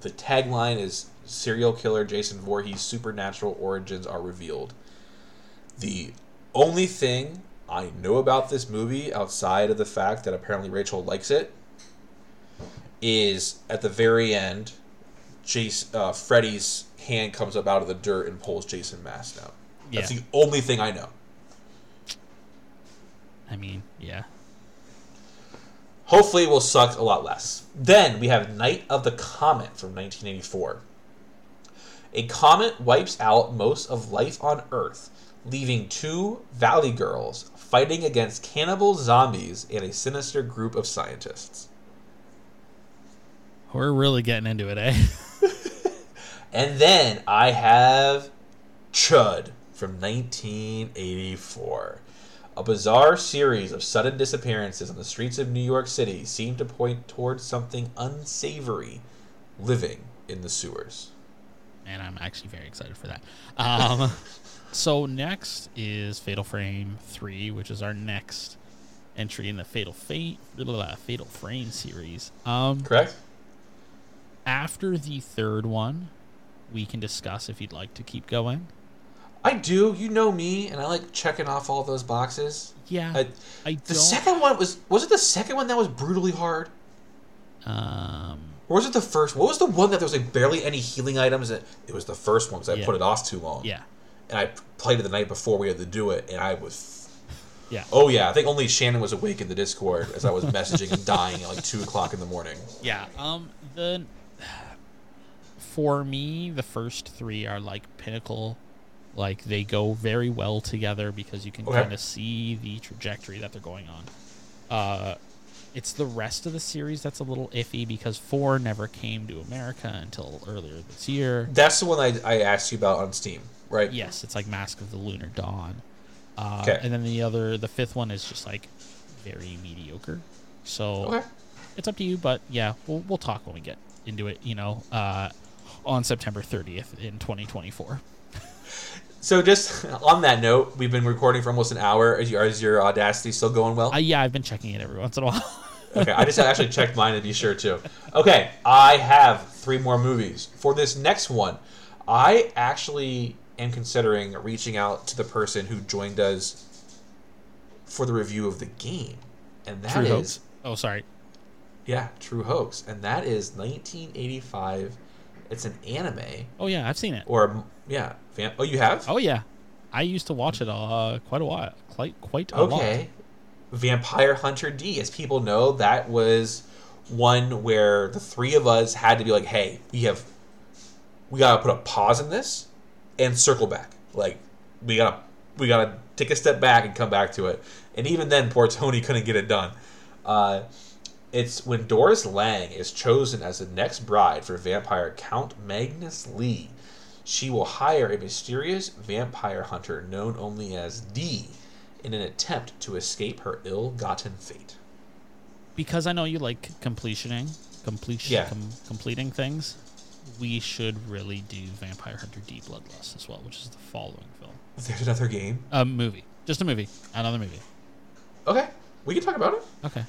S1: the tagline is Serial killer Jason Voorhees' supernatural origins are revealed. The only thing I know about this movie, outside of the fact that apparently Rachel likes it, is at the very end, Jason, uh, Freddy's hand comes up out of the dirt and pulls Jason Mask out. That's
S2: Yeah.
S1: the only thing I know.
S2: I mean, yeah.
S1: Hopefully, it will suck a lot less. Then we have Night of the Comet from 1984. A comet wipes out most of life on Earth, leaving two Valley girls fighting against cannibal zombies and a sinister group of scientists.
S2: We're really getting into it, eh? *laughs*
S1: And then I have Chud from 1984. A bizarre series of sudden disappearances on the streets of New York City seemed to point towards something unsavory living in the sewers.
S2: and I'm actually very excited for that. Um, *laughs* so next is Fatal Frame Three, which is our next entry in the Fatal Fate Fatal Frame series. Um,
S1: Correct?
S2: after the third one, we can discuss if you'd like to keep going.
S1: I do. You know me, and I like checking off all those boxes.
S2: Yeah,
S1: I,
S2: I
S1: the
S2: don't.
S1: second one was was it the second one that was brutally hard,
S2: um,
S1: or was it the first? What was the one that there was like barely any healing items? It it was the first one because I
S2: Yeah.
S1: put it off too long.
S2: yeah,
S1: and I played it the night before we had to do it, and I was. *laughs*
S2: yeah.
S1: Oh yeah, I think only Shannon was awake in the Discord as I was messaging and dying at like two o'clock in the morning.
S2: Yeah. Um. The for me, the first three are like pinnacle. Like they go very well together because you can
S1: Okay.
S2: kind of see the trajectory that they're going on. Uh, it's the rest of the series that's a little iffy because four never came to America until earlier this year.
S1: That's the one I, I asked you about on Steam, right?
S2: Yes, it's like Mask of the Lunar Dawn. Uh,
S1: Okay.
S2: And then the other, the fifth one is just like very mediocre. So
S1: Okay.
S2: it's up to you, but yeah, we'll we'll talk when we get into it. You know, uh, on September 30th in 2024.
S1: So just *laughs* on that note, we've been recording for almost an hour. Is your, is your Audacity still going well?
S2: Uh, yeah, I've been checking it every once in a while. *laughs*
S1: okay, I just *laughs* actually checked mine to be sure too. Okay, I have three more movies. For this next one, I actually am considering reaching out to the person who joined us for the review of the game. And that
S2: True
S1: is
S2: hoax. Oh, sorry.
S1: Yeah, True Hoax. And that is 1985. It's an anime.
S2: Oh yeah, I've seen it.
S1: Or, yeah. Fan- oh, you have?
S2: Oh yeah, I used to watch it uh, quite a while, quite quite a lot.
S1: Okay. Vampire Hunter D. As people know, that was one where the three of us had to be like, hey, we have, we gotta put a pause in this and circle back. Like, we gotta, we gotta take a step back and come back to it. And even then, poor Tony couldn't get it done. Uh, it's when Doris Lang is chosen as the next bride for vampire Count Magnus Lee. She will hire a mysterious vampire hunter known only as D in an attempt to escape her ill-gotten fate.
S2: Because I know you like completioning, completion,
S1: Yeah.
S2: com- completing things. We should really do Vampire Hunter D Bloodlust as well, which is the following film,
S1: There's another game.
S2: a movie. Just a movie. Another movie.
S1: Okay, we can talk about it.
S2: Okay.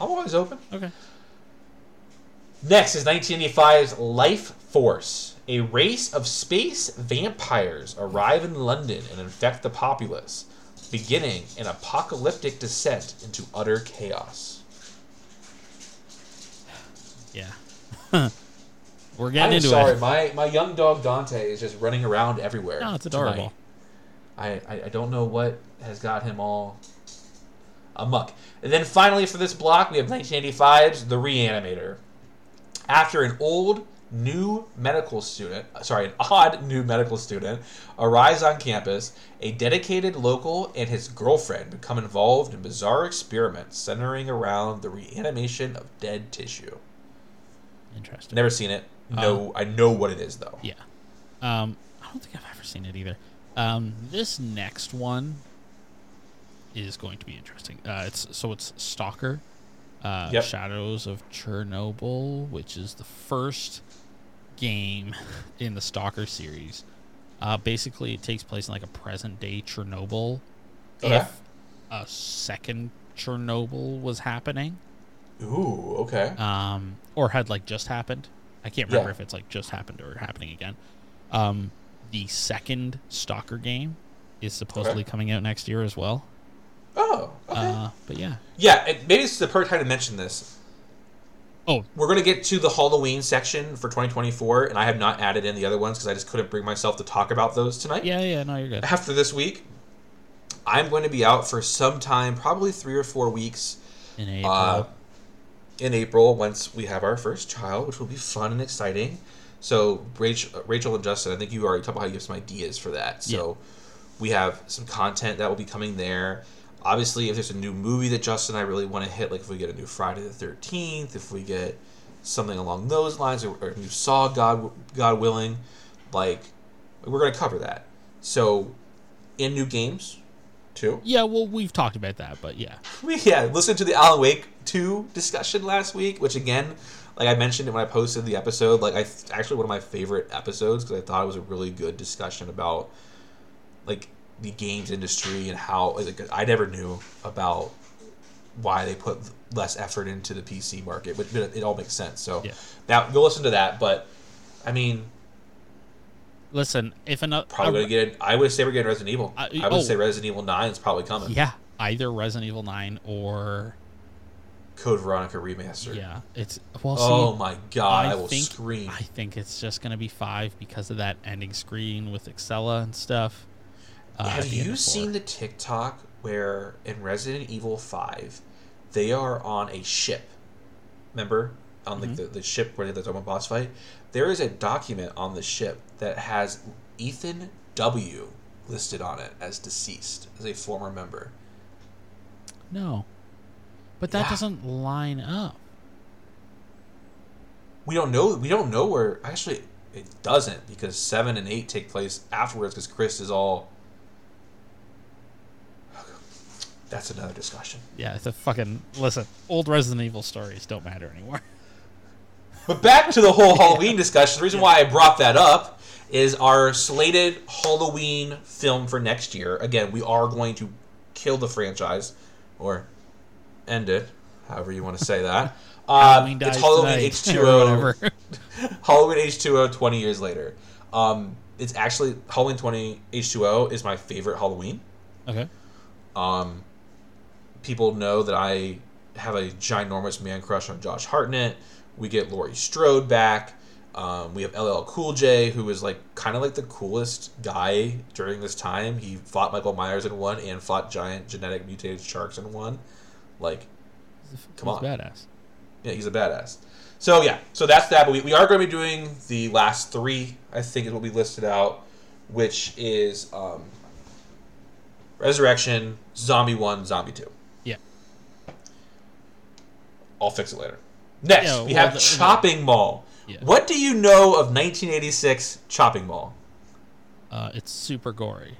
S1: I'm always open.
S2: Okay.
S1: Next is 1985's Life Force. A race of space vampires arrive in London and infect the populace, beginning an apocalyptic descent into utter chaos.
S2: Yeah. *laughs* We're getting
S1: I'm
S2: into
S1: sorry,
S2: it.
S1: my, my young dog Dante is just running around everywhere.
S2: No, it's adorable.
S1: I, I, I don't know what has got him all amuck. And then finally for this block, we have 1985's The Reanimator. After an old new medical student, sorry, an odd new medical student arrives on campus, a dedicated local and his girlfriend become involved in bizarre experiments centering around the reanimation of dead tissue.
S2: Interesting.
S1: Never seen it. No, I know what it is though.
S2: Yeah. Um, I don't think I've ever seen it either. Um, this next one is going to be interesting. Uh, it's so it's Stalker, uh,
S1: Yep.
S2: Shadows of Chernobyl, which is the first game in the Stalker series. Uh, basically, it takes place in like a present day Chernobyl.
S1: Okay.
S2: If a second Chernobyl was happening,
S1: Ooh, okay.
S2: um, or had like just happened. I can't remember
S1: Yeah.
S2: if it's like just happened or happening again. Um, the second Stalker game is supposedly
S1: Okay.
S2: coming out next year as well.
S1: Oh, okay.
S2: Uh, but yeah.
S1: yeah, and maybe it's the perfect time to mention this.
S2: Oh,
S1: We're going to get to the Halloween section for 2024, and I have not added in the other ones because I just couldn't bring myself to talk about those tonight.
S2: yeah, yeah. No, you're good.
S1: After this week, I'm going to be out for some time, probably three or four weeks
S2: In April.
S1: uh, in April once we have our first child, which will be fun and exciting. So, Rachel, Rachel and Justin, I think you already talked about how you have some ideas for that. So, we have some content that will be coming there. Obviously, if there's a new movie that Justin and I really want to hit, like if we get a new Friday the 13th, if we get something along those lines, or, or a new Saw, God, God willing, like we're going to cover that. So, in new games, too.
S2: yeah, well, we've talked about that, but yeah. *laughs*
S1: We yeah, listened to the Alan Wake 2 discussion last week, which again, like I mentioned it when I posted the episode, like I actually one of my favorite episodes because I thought it was a really good discussion about like the games industry and how like, I never knew about why they put less effort into the PC market, but it, it all makes sense. So
S2: Yeah.
S1: now go listen to that, but I mean,
S2: Listen, if another
S1: probably gonna get. I would say we're getting Resident Evil.
S2: Uh,
S1: I would
S2: oh.
S1: say Resident Evil Nine is probably coming.
S2: yeah, either Resident Evil Nine or
S1: Code Veronica remastered.
S2: yeah, it's well. See,
S1: Oh my god, I,
S2: I
S1: will
S2: think
S1: scream.
S2: I think it's just gonna be five because of that ending screen with Excella and stuff. Uh,
S1: Have you seen the TikTok where in Resident Evil 5 they are on a ship? Remember? On like
S2: Mm-hmm.
S1: the, the ship where they're talking about boss fight? There is a document on the ship that has Ethan W listed on it as deceased, as a former member.
S2: No, but that
S1: Yeah.
S2: doesn't line up.
S1: We don't know we don't know where actually it doesn't because 7 and 8 take place afterwards because Chris is all That's another discussion.
S2: Yeah, it's a fucking listen. Old Resident Evil stories don't matter anymore. *laughs*
S1: But back to the whole Halloween *laughs* discussion. The reason why I brought that up is our slated Halloween film for next year. Again, we are going to kill the franchise or end it, however you want to say that. *laughs*
S2: Halloween
S1: it's Halloween H2O.
S2: or.
S1: Halloween H2O 20 years later. Um, it's actually Halloween 20 H2O is my favorite Halloween.
S2: okay.
S1: Um, people know that I have a ginormous man crush on Josh Hartnett. We get Laurie Strode back. Um, we have LL Cool J, who is like kind of like the coolest guy during this time. He fought Michael Myers in one and fought giant genetic mutated sharks in one. Like, Come
S2: He's
S1: on.
S2: badass.
S1: yeah, he's a badass. So yeah, so that's that. But we, we are going to be doing the last three. I think is what we listed out, which is um, Resurrection, Zombie One, Zombie Two.
S2: Yeah.
S1: I'll fix it later. Next,
S2: Yeah,
S1: we
S2: well,
S1: have
S2: the-
S1: Chopping Mall.
S2: Yeah.
S1: What do you know of 1986 Chopping Mall?
S2: Uh, it's super gory.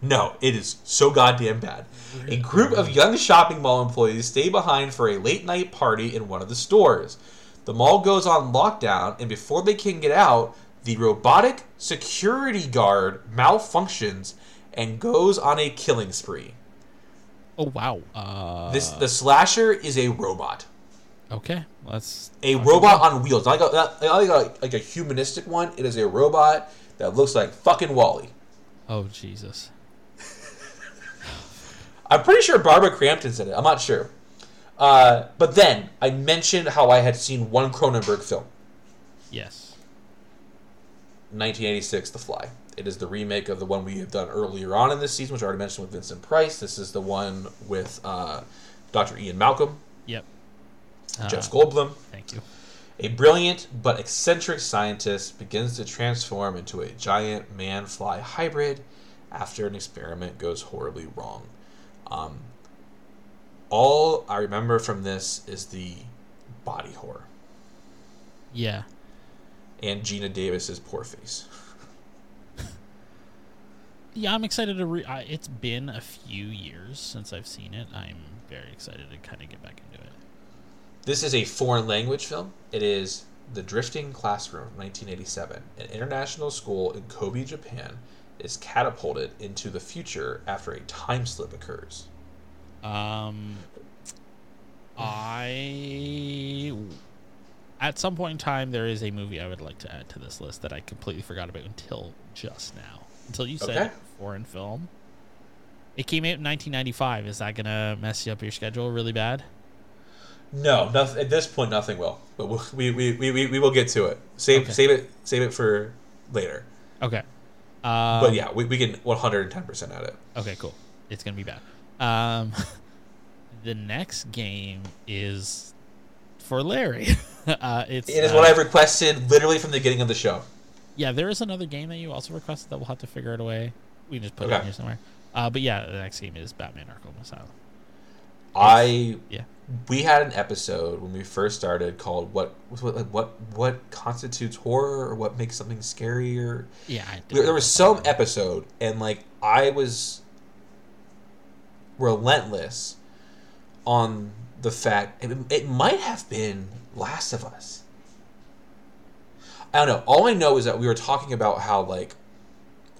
S1: No, it is so goddamn bad. A group of young shopping mall employees stay behind for a late night party in one of the stores. The mall goes on lockdown, and before they can get out, the robotic security guard malfunctions and goes on a killing spree.
S2: Oh wow. Uh,
S1: This the slasher is a robot.
S2: Okay. Let's
S1: A robot on wheels, not like a, not like a like a humanistic one. It is a robot that looks like fucking WALL-E.
S2: Oh Jesus.
S1: I'm pretty sure Barbara Crampton's in it. I'm not sure. Uh, but then I mentioned how I had seen one Cronenberg film,
S2: Yes.
S1: 1986, The Fly. It is the remake of the one we have done earlier on in this season, which I already mentioned with Vincent Price. This is the one with uh, Dr. Ian Malcolm,
S2: Yep.
S1: Jeff
S2: Uh,
S1: Goldblum.
S2: Thank you.
S1: A brilliant but eccentric scientist begins to transform into a giant man fly hybrid after an experiment goes horribly wrong. Um, all I remember from this is the body horror
S2: Yeah.
S1: and Geena Davis's poor face.
S2: Yeah, I'm excited to. Re- I, it's been a few years since I've seen it. I'm very excited to kind of get back into it.
S1: This is a foreign language film. It is The Drifting Classroom, 1987. An international school in Kobe, Japan, is catapulted into the future after a time slip occurs.
S2: Um, I at some point in time there is a movie I would like to add to this list that I completely forgot about until just now. Until you said
S1: Okay.
S2: foreign film. It came out in 1995. Is that gonna mess you up your schedule really bad?
S1: No, nothing, at this point, nothing will. But we'll, we, we, we, we, we will get to it. Save
S2: Okay.
S1: save it save it for later.
S2: Okay. Um,
S1: but yeah, we, we can 110% at it.
S2: Okay, cool. It's gonna be bad. Um, *laughs* the next game is for Larry. *laughs* uh, it's
S1: It is
S2: uh,
S1: what I've requested literally from the beginning of the show.
S2: Yeah, there is another game that you also requested that we'll have to figure out a way. We can just put it in here somewhere. Uh, but yeah, the next game is Batman Arkham Asylum.
S1: I
S2: Yeah.
S1: We had an episode when we first started called what what what what constitutes horror or what makes something scary or
S2: Yeah, I
S1: there, there was some episode and like I was relentless on the fact it, it might have been Last of Us. I don't know. All I know is that we were talking about how like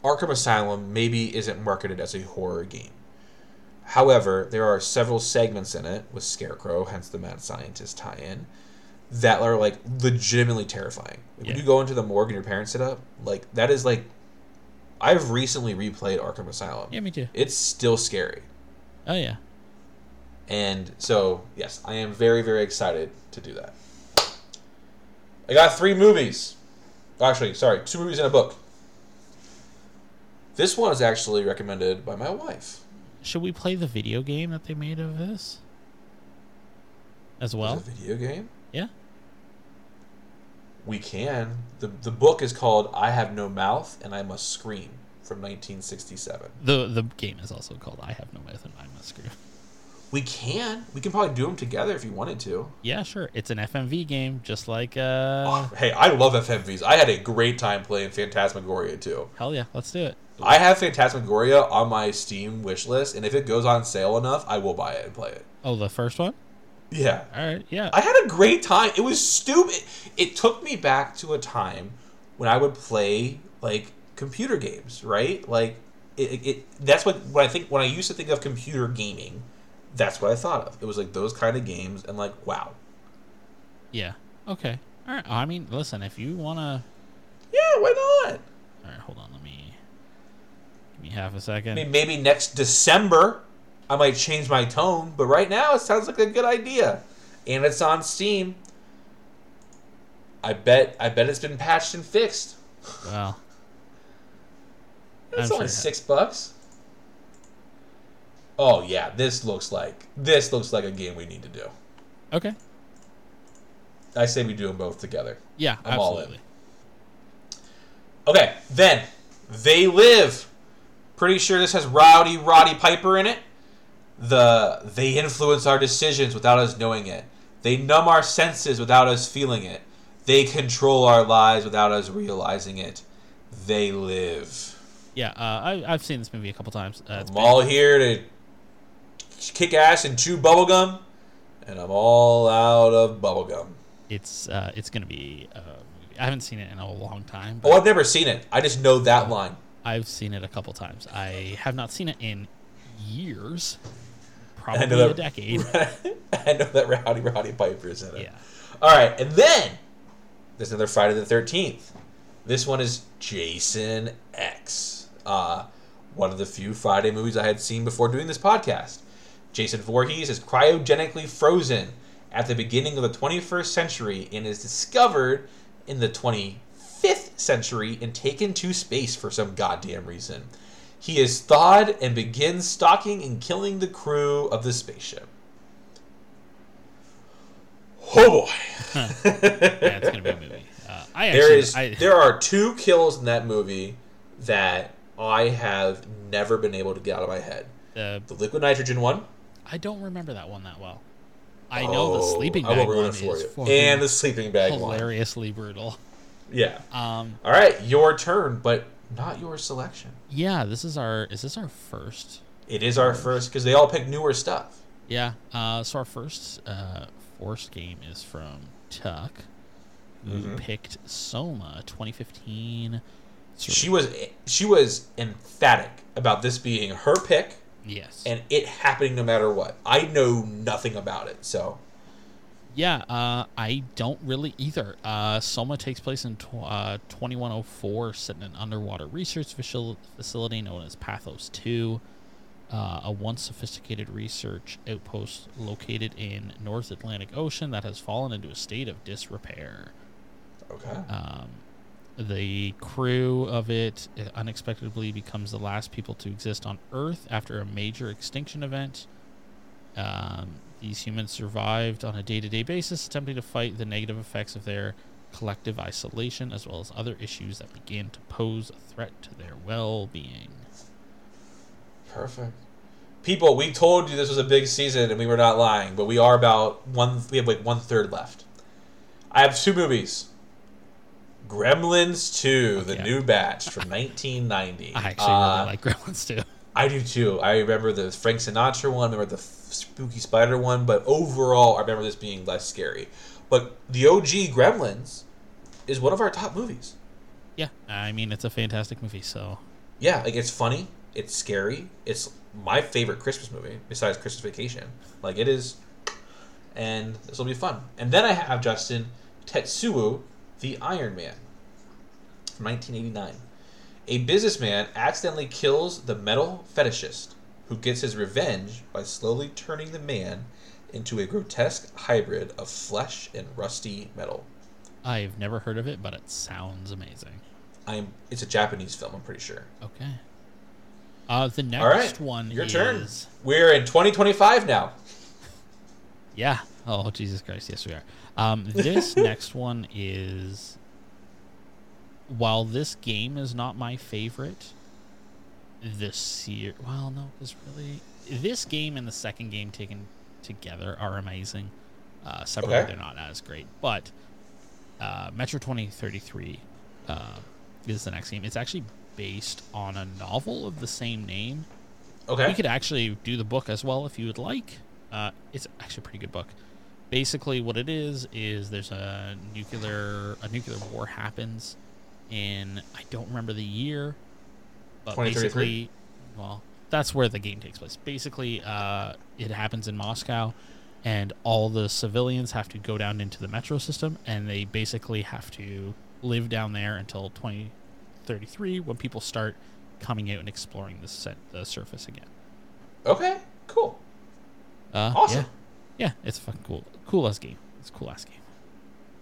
S1: Arkham Asylum maybe isn't marketed as a horror game. However, there are several segments in it with Scarecrow, hence the mad scientist tie-in, that are like legitimately terrifying. Like,
S2: Yeah.
S1: When you go into the morgue and your parents sit up, like that is like I've recently replayed Arkham Asylum.
S2: Yeah, me too.
S1: It's still scary.
S2: Oh yeah.
S1: And so, yes, I am very, very excited to do that. I got three movies. Actually, sorry, two movies and a book. This one is actually recommended by my wife.
S2: Should we play the video game that they made of this? As well?
S1: Video game?
S2: Yeah.
S1: We can. The, the book is called I Have No Mouth and I Must Scream from 1967.
S2: The the game is also called I Have No Mouth and I Must Scream.
S1: We can. We can probably do them together if you wanted to.
S2: Yeah, sure. It's an FMV game, just like uh
S1: Oh, hey, I love FMVs. I had a great time playing Phantasmagoria too.
S2: hell yeah, let's do it.
S1: I have Phantasmagoria on my Steam wish list, and if it goes on sale enough, I will buy it and play it.
S2: Oh, the first one?
S1: Yeah.
S2: All right, yeah.
S1: I had a great time. It was stupid. It took me back to a time when I would play like computer games, right? Like it, it, it that's what when I think when I used to think of computer gaming, that's what I thought of. It was like those kind of games and like wow.
S2: yeah. Okay. All right. I mean, listen, if you want to
S1: Yeah, why not?
S2: All right, hold on. Let me give me half a second.
S1: I mean, maybe next December I might change my tone, but right now it sounds like a good idea. And it's on Steam. I bet I bet it's been patched and fixed.
S2: Well, *laughs*
S1: It's
S2: I'm
S1: only
S2: sure-
S1: six bucks. Oh yeah, this looks like this looks like a game we need to do.
S2: okay.
S1: I say we do them both together.
S2: Yeah,
S1: I'm all in.
S2: absolutely.
S1: Okay, then they live. Pretty sure this has Rowdy Roddy Piper in it. The they influence our decisions without us knowing it. They numb our senses without us feeling it. They control our lives without us realizing it. They live.
S2: Yeah, uh, I, I've seen this movie a couple times. Uh,
S1: I'm
S2: been-
S1: all here to kick ass and chew bubblegum, and I'm all out of bubblegum.
S2: it's uh, it's gonna be. Uh. I haven't seen it in a long time.
S1: Oh, I've never seen it. I just know that line.
S2: I've seen it a couple times. I have not seen it in years, probably
S1: know
S2: a decade. *laughs*
S1: I know that Rowdy Roddy Piper is in it.
S2: Yeah.
S1: All right, and then there's another Friday the Thirteenth. This one is Jason X. Uh, one of the few Friday movies I had seen before doing this podcast. Jason Voorhees is cryogenically frozen at the beginning of the 21st century and is discovered in the 25th century and taken to space for some goddamn reason. He is thawed and begins stalking and killing the crew of the spaceship. Oh boy. *laughs*
S2: yeah, it's gonna be a movie. Uh, I actually,
S1: There is
S2: I,
S1: there are two kills in that movie that I have never been able to get out of my head.
S2: uh,
S1: The liquid nitrogen one.
S2: I don't remember that one that well. I know the
S1: Oh,
S2: sleeping bag one is
S1: And the sleeping bag one.
S2: hilariously brutal.
S1: Yeah.
S2: Um,
S1: All right, your turn, but not your selection.
S2: yeah, this is our. Is this our first?
S1: It is our first because they all pick newer stuff.
S2: Yeah. Uh, so our first uh, forced game is from Tuck, who
S1: Mhm.
S2: picked Soma 2015.
S1: She was she was emphatic about this being her pick
S2: yes.
S1: and it happening no matter what. I know nothing about it, so
S2: Yeah, uh, I don't really either. Uh, Soma takes place in tw- uh, 2104, set in an underwater research facil- facility known as Pathos 2, uh, a once sophisticated research outpost located in North Atlantic Ocean that has fallen into a state of disrepair.
S1: okay.
S2: Um, the crew of it unexpectedly becomes the last people to exist on Earth after a major extinction event. Um, these humans survived on a day to day basis, attempting to fight the negative effects of their collective isolation, as well as other issues that begin to pose a threat to their well being.
S1: Perfect. People, we told you this was a big season and we were not lying, but we are about one we have like one third left. I have two movies. Gremlins 2, the new batch from 1990.
S2: I actually
S1: Uh,
S2: really like Gremlins too.
S1: I do too. I remember the Frank Sinatra one, I remember the spooky spider one, but overall, I remember this being less scary. But the OG Gremlins is one of our top movies.
S2: Yeah, I mean, it's a fantastic movie, so.
S1: Yeah, like it's funny, it's scary, it's my favorite Christmas movie besides Christmas Vacation. Like it is, and this will be fun. And then I have Justin Tetsuo, the Iron Man, from 1989. A businessman accidentally kills the metal fetishist, who gets his revenge by slowly turning the man into a grotesque hybrid of flesh and rusty metal.
S2: I've never heard of it, but it sounds amazing.
S1: I'm. It's a Japanese film. I'm pretty sure.
S2: Okay. Uh, the next
S1: All right,
S2: one
S1: your
S2: is
S1: turn. We're in 2025 now. *laughs*
S2: yeah. Oh Jesus Christ! Yes, we are. Um, this *laughs* next one is. While this game is not my favorite, this year, well, no, because really, this game and the second game taken together are amazing. Uh, separately,
S1: Okay.
S2: they're not as great, but uh, Metro 2033 uh, is the next game. It's actually based on a novel of the same name.
S1: Okay.
S2: We could actually do the book as well if you would like. Uh, it's actually a pretty good book. Basically, what it is is there's a nuclear a nuclear war happens in I don't remember the year, but basically, well, that's where the game takes place. Basically, uh, it happens in Moscow, and all the civilians have to go down into the metro system, and they basically have to live down there until 2033 when people start coming out and exploring the set the surface again.
S1: Okay. Cool.
S2: Uh,
S1: Awesome.
S2: Yeah, yeah, it's a fucking cool, cool ass game. It's a cool ass game.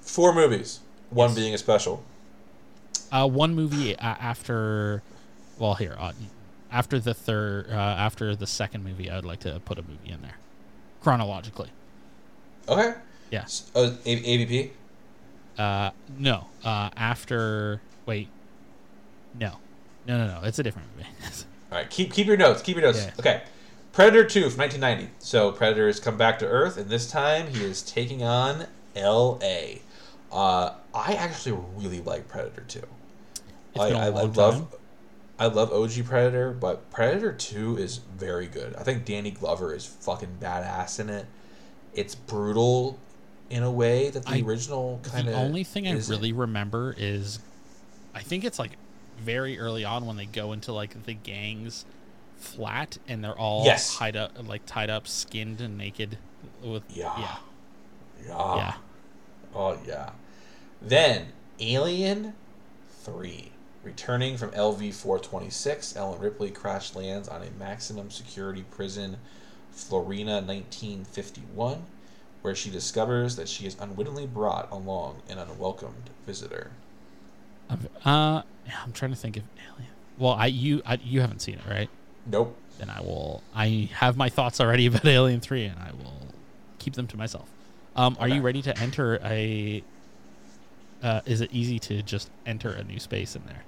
S1: Four movies. One
S2: Yes.
S1: being a special.
S2: Uh, one movie uh, after, well, here, uh, after the third, uh, after the second movie, I would like to put a movie in there, chronologically.
S1: Okay.
S2: Yeah.
S1: S- Uh, A- AVP.
S2: Uh, no, uh, after, wait, no, no, no, no, it's a different movie. *laughs*
S1: All right. Keep keep your notes. Keep your notes.
S2: Yeah.
S1: Okay. Predator Two from 1990. So Predator has come back to Earth, and this time he is taking on L.A. Uh, I actually really like Predator Two.
S2: It's
S1: I,
S2: been a
S1: I, love. I love OG Predator, but Predator 2 is very good. I think Danny Glover is fucking badass in it. It's brutal in a way that the
S2: I-
S1: original kind of
S2: the only thing I really remember is, I think it's like very early on when they go into like the gangs flat and they're all
S1: Yes.
S2: tied up like tied up skinned and naked with
S1: Yeah.
S2: yeah
S1: Yeah.
S2: yeah
S1: Oh yeah. Then Alien Three. Returning from LV four twenty six, Ellen Ripley crash lands on a maximum security prison, Fiorina nineteen fifty one, where she discovers that she is unwittingly brought along an unwelcomed visitor.
S2: Uh i'm trying to think of alien well i you I, you haven't seen it right
S1: Nope.
S2: then i will i have my thoughts already *laughs* about alien 3 and i will keep them to myself um are you ready to enter a uh, is it easy to just enter a new space in there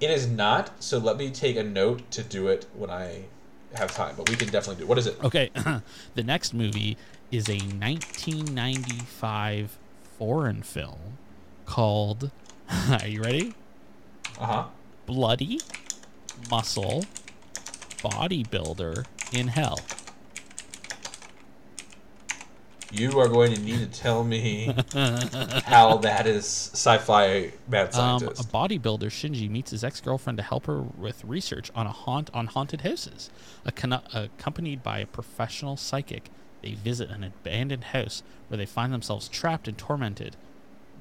S1: It is not, so let me take a note to do it when I have time, but we can definitely do it. What is it?
S2: Okay, *clears throat* the next movie is a 1995 foreign film called. *laughs* Are you ready?
S1: Uh huh.
S2: Bloody Muscle Bodybuilder in Hell.
S1: You are going to need to tell me *laughs* how that is sci-fi mad
S2: Um, a bodybuilder Shinji meets his ex-girlfriend to help her with research on a haunt on haunted houses. Accompanied by a professional psychic, they visit an abandoned house where they find themselves trapped and tormented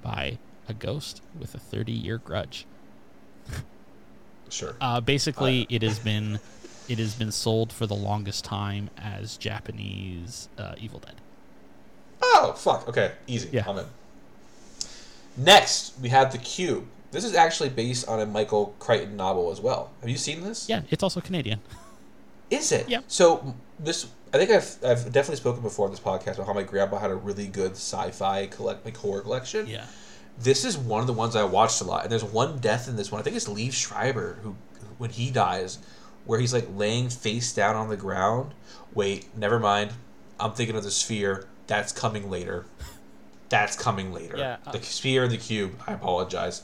S2: by a ghost with a 30-year grudge.
S1: sure.
S2: Uh, basically, it has been *laughs* it has been sold for the longest time as Japanese uh, Evil Dead.
S1: Oh fuck. Okay, easy.
S2: Yeah.
S1: I'm in. Next, we have the Cube. This is actually based on a Michael Crichton novel as well. Have you seen this?
S2: Yeah, it's also Canadian. *laughs*
S1: Is it?
S2: Yep.
S1: So this, I think I've I've definitely spoken before on this podcast about how my grandpa had a really good sci-fi collect like horror collection.
S2: Yeah.
S1: This is one of the ones I watched a lot, and there's one death in this one. I think it's Liev Schreiber who, when he dies, where he's like laying face down on the ground. Wait, never mind. I'm thinking of the sphere. That's coming later. That's coming later.
S2: Yeah, uh-
S1: the sphere and the cube. I apologize.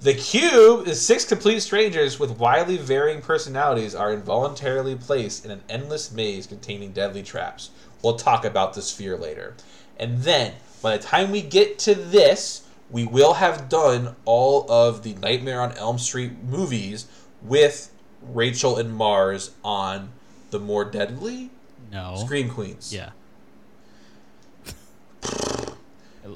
S1: The cube is six complete strangers with widely varying personalities are involuntarily placed in an endless maze containing deadly traps. We'll talk about the sphere later. And then, by the time we get to this, we will have done all of the Nightmare on Elm Street movies with Rachel and Mars on the more deadly
S2: No.
S1: Scream Queens.
S2: Yeah.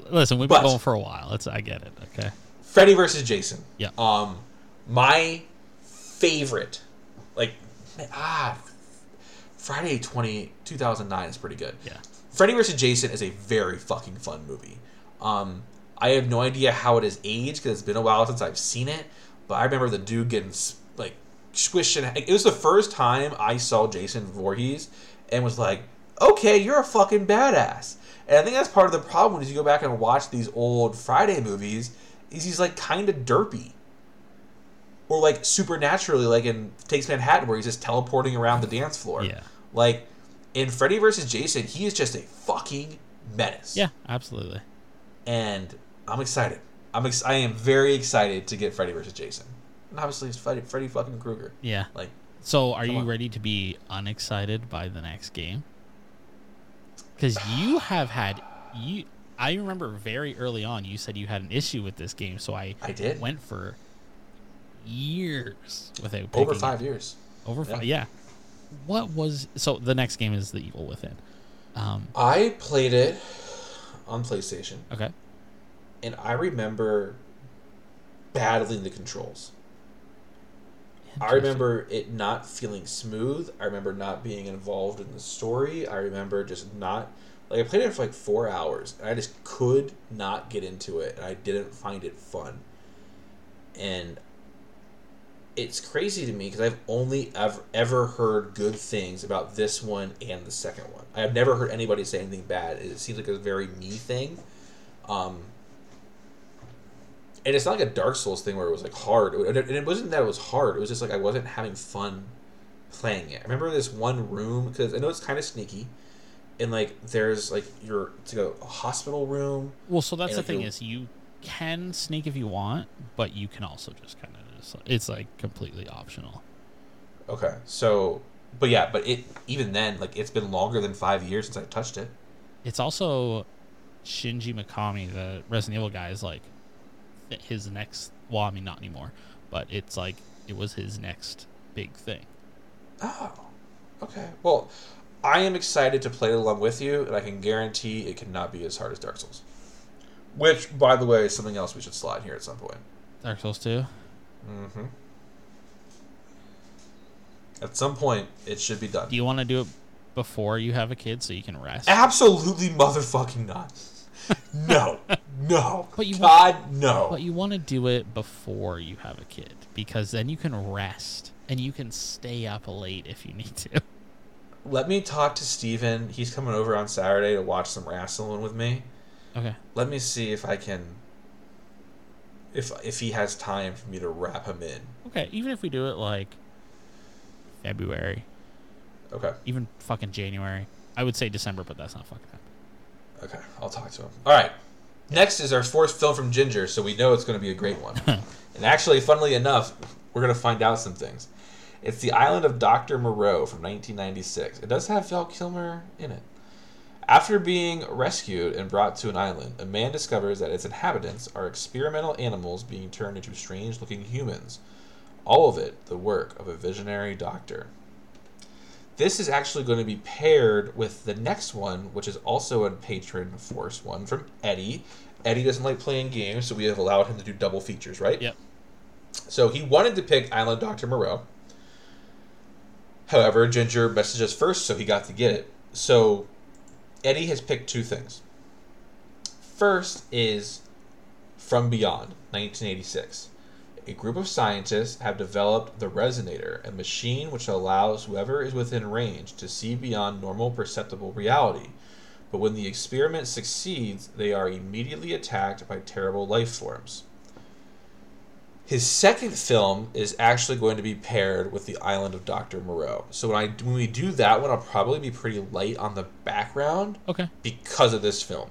S2: Listen, we've been
S1: But-
S2: going for a while. It's I get it. Okay.
S1: Freddy versus Jason.
S2: Yeah.
S1: Um, my favorite, like, ah, Friday 20, 2009 is pretty good.
S2: Yeah.
S1: Freddy versus Jason is a very fucking fun movie. Um, I have no idea how it has aged because it's been a while since I've seen it, but I remember the dude getting s- like squished. In, it was the first time I saw Jason Voorhees and was like, "Okay, you're a fucking badass." And I think that's part of the problem is you go back and watch these old Friday movies. Is he's like kind of derpy, or like supernaturally, like in Takes Manhattan, where he's just teleporting around the dance floor.
S2: Yeah.
S1: Like in Freddy vs. Jason, he is just a fucking menace.
S2: Yeah. Absolutely.
S1: And I'm excited. I'm ex- I am very excited to get Freddy vs. Jason. And obviously it's Freddy, Freddy fucking Krueger.
S2: Yeah.
S1: Like
S2: So, are you
S1: on.
S2: ready to be unexcited by the next game? Because you *sighs* have had you. I remember very early on you said you had an issue with this game, so I
S1: I did.
S2: went for years without
S1: over five
S2: it.
S1: years.
S2: Over
S1: Yeah.
S2: five. Yeah. What was so? The next game is The Evil Within. Um.
S1: I played it on PlayStation,
S2: Okay.
S1: and I remember battling the controls. I remember it not feeling smooth. I remember not being involved in the story. I remember just not like I played it for like four hours and I just could not get into it and I didn't find it fun. And it's crazy to me because I've only ever ever heard good things about this one and the second one. I have never heard anybody say anything bad. It seems like a very me thing. Um, and it's not like a Dark Souls thing where it was like hard. And it and it wasn't that it was hard. It was just like I wasn't having fun playing it. I remember this one room because I know it's kind of sneaky, and like there's like your it's like a hospital room.
S2: Well, so that's
S1: and
S2: the
S1: if
S2: thing is you can sneak if you want, but you can also just kind of just it's like completely optional.
S1: Okay, so but yeah, but it even then like it's been longer than five years since I touched it.
S2: It's also Shinji Mikami, the Resident Evil guy, is like his next. Well, I mean, not anymore, but it's like it was his next big thing.
S1: Oh, okay. Well, I am excited to play along with you, and I can guarantee it cannot be as hard as Dark Souls. Which, by the way, is something else we should slide here at some point.
S2: Dark Souls 2.
S1: Mm-hmm. At some point, it should be done.
S2: Do you want to do it before you have a kid so you can rest?
S1: Absolutely motherfucking not. No. No.
S2: But you
S1: God, no.
S2: But you want to do it before you have a kid because then you can rest and you can stay up late if you need to.
S1: Let me talk to Steven. He's coming over on Saturday to watch some wrestling with me.
S2: Okay.
S1: Let me see if I can if if he has time for me to wrap him in.
S2: Okay, even if we do it like February,
S1: Okay.
S2: even fucking January. I would say December, but that's not fucking.
S1: Okay, I'll talk to him. All right. Next is our fourth film from Ginger, so we know it's going to be a great one. *laughs* and actually, funnily enough, we're going to find out some things. It's The Island of Dr. Moreau from 1996. It does have Val Kilmer in it. After being rescued and brought to an island, a man discovers that its inhabitants are experimental animals being turned into strange looking humans. All of it the work of a visionary doctor. This is actually going to be paired with the next one, which is also a patron force one from Eddie. Eddie doesn't like playing games, so we have allowed him to do double features, right?
S2: Yep.
S1: So he wanted to pick Island Dr. Moreau. However, Ginger messaged us first, so he got to get it. So Eddie has picked two things. First is From Beyond, 1986. A group of scientists have developed the Resonator, a machine which allows whoever is within range to see beyond normal perceptible reality. But when the experiment succeeds, they are immediately attacked by terrible life forms. His second film is actually going to be paired with the Island of Dr. Moreau. So when I when we do that one, I'll probably be pretty light on the background
S2: Okay.
S1: because of this film.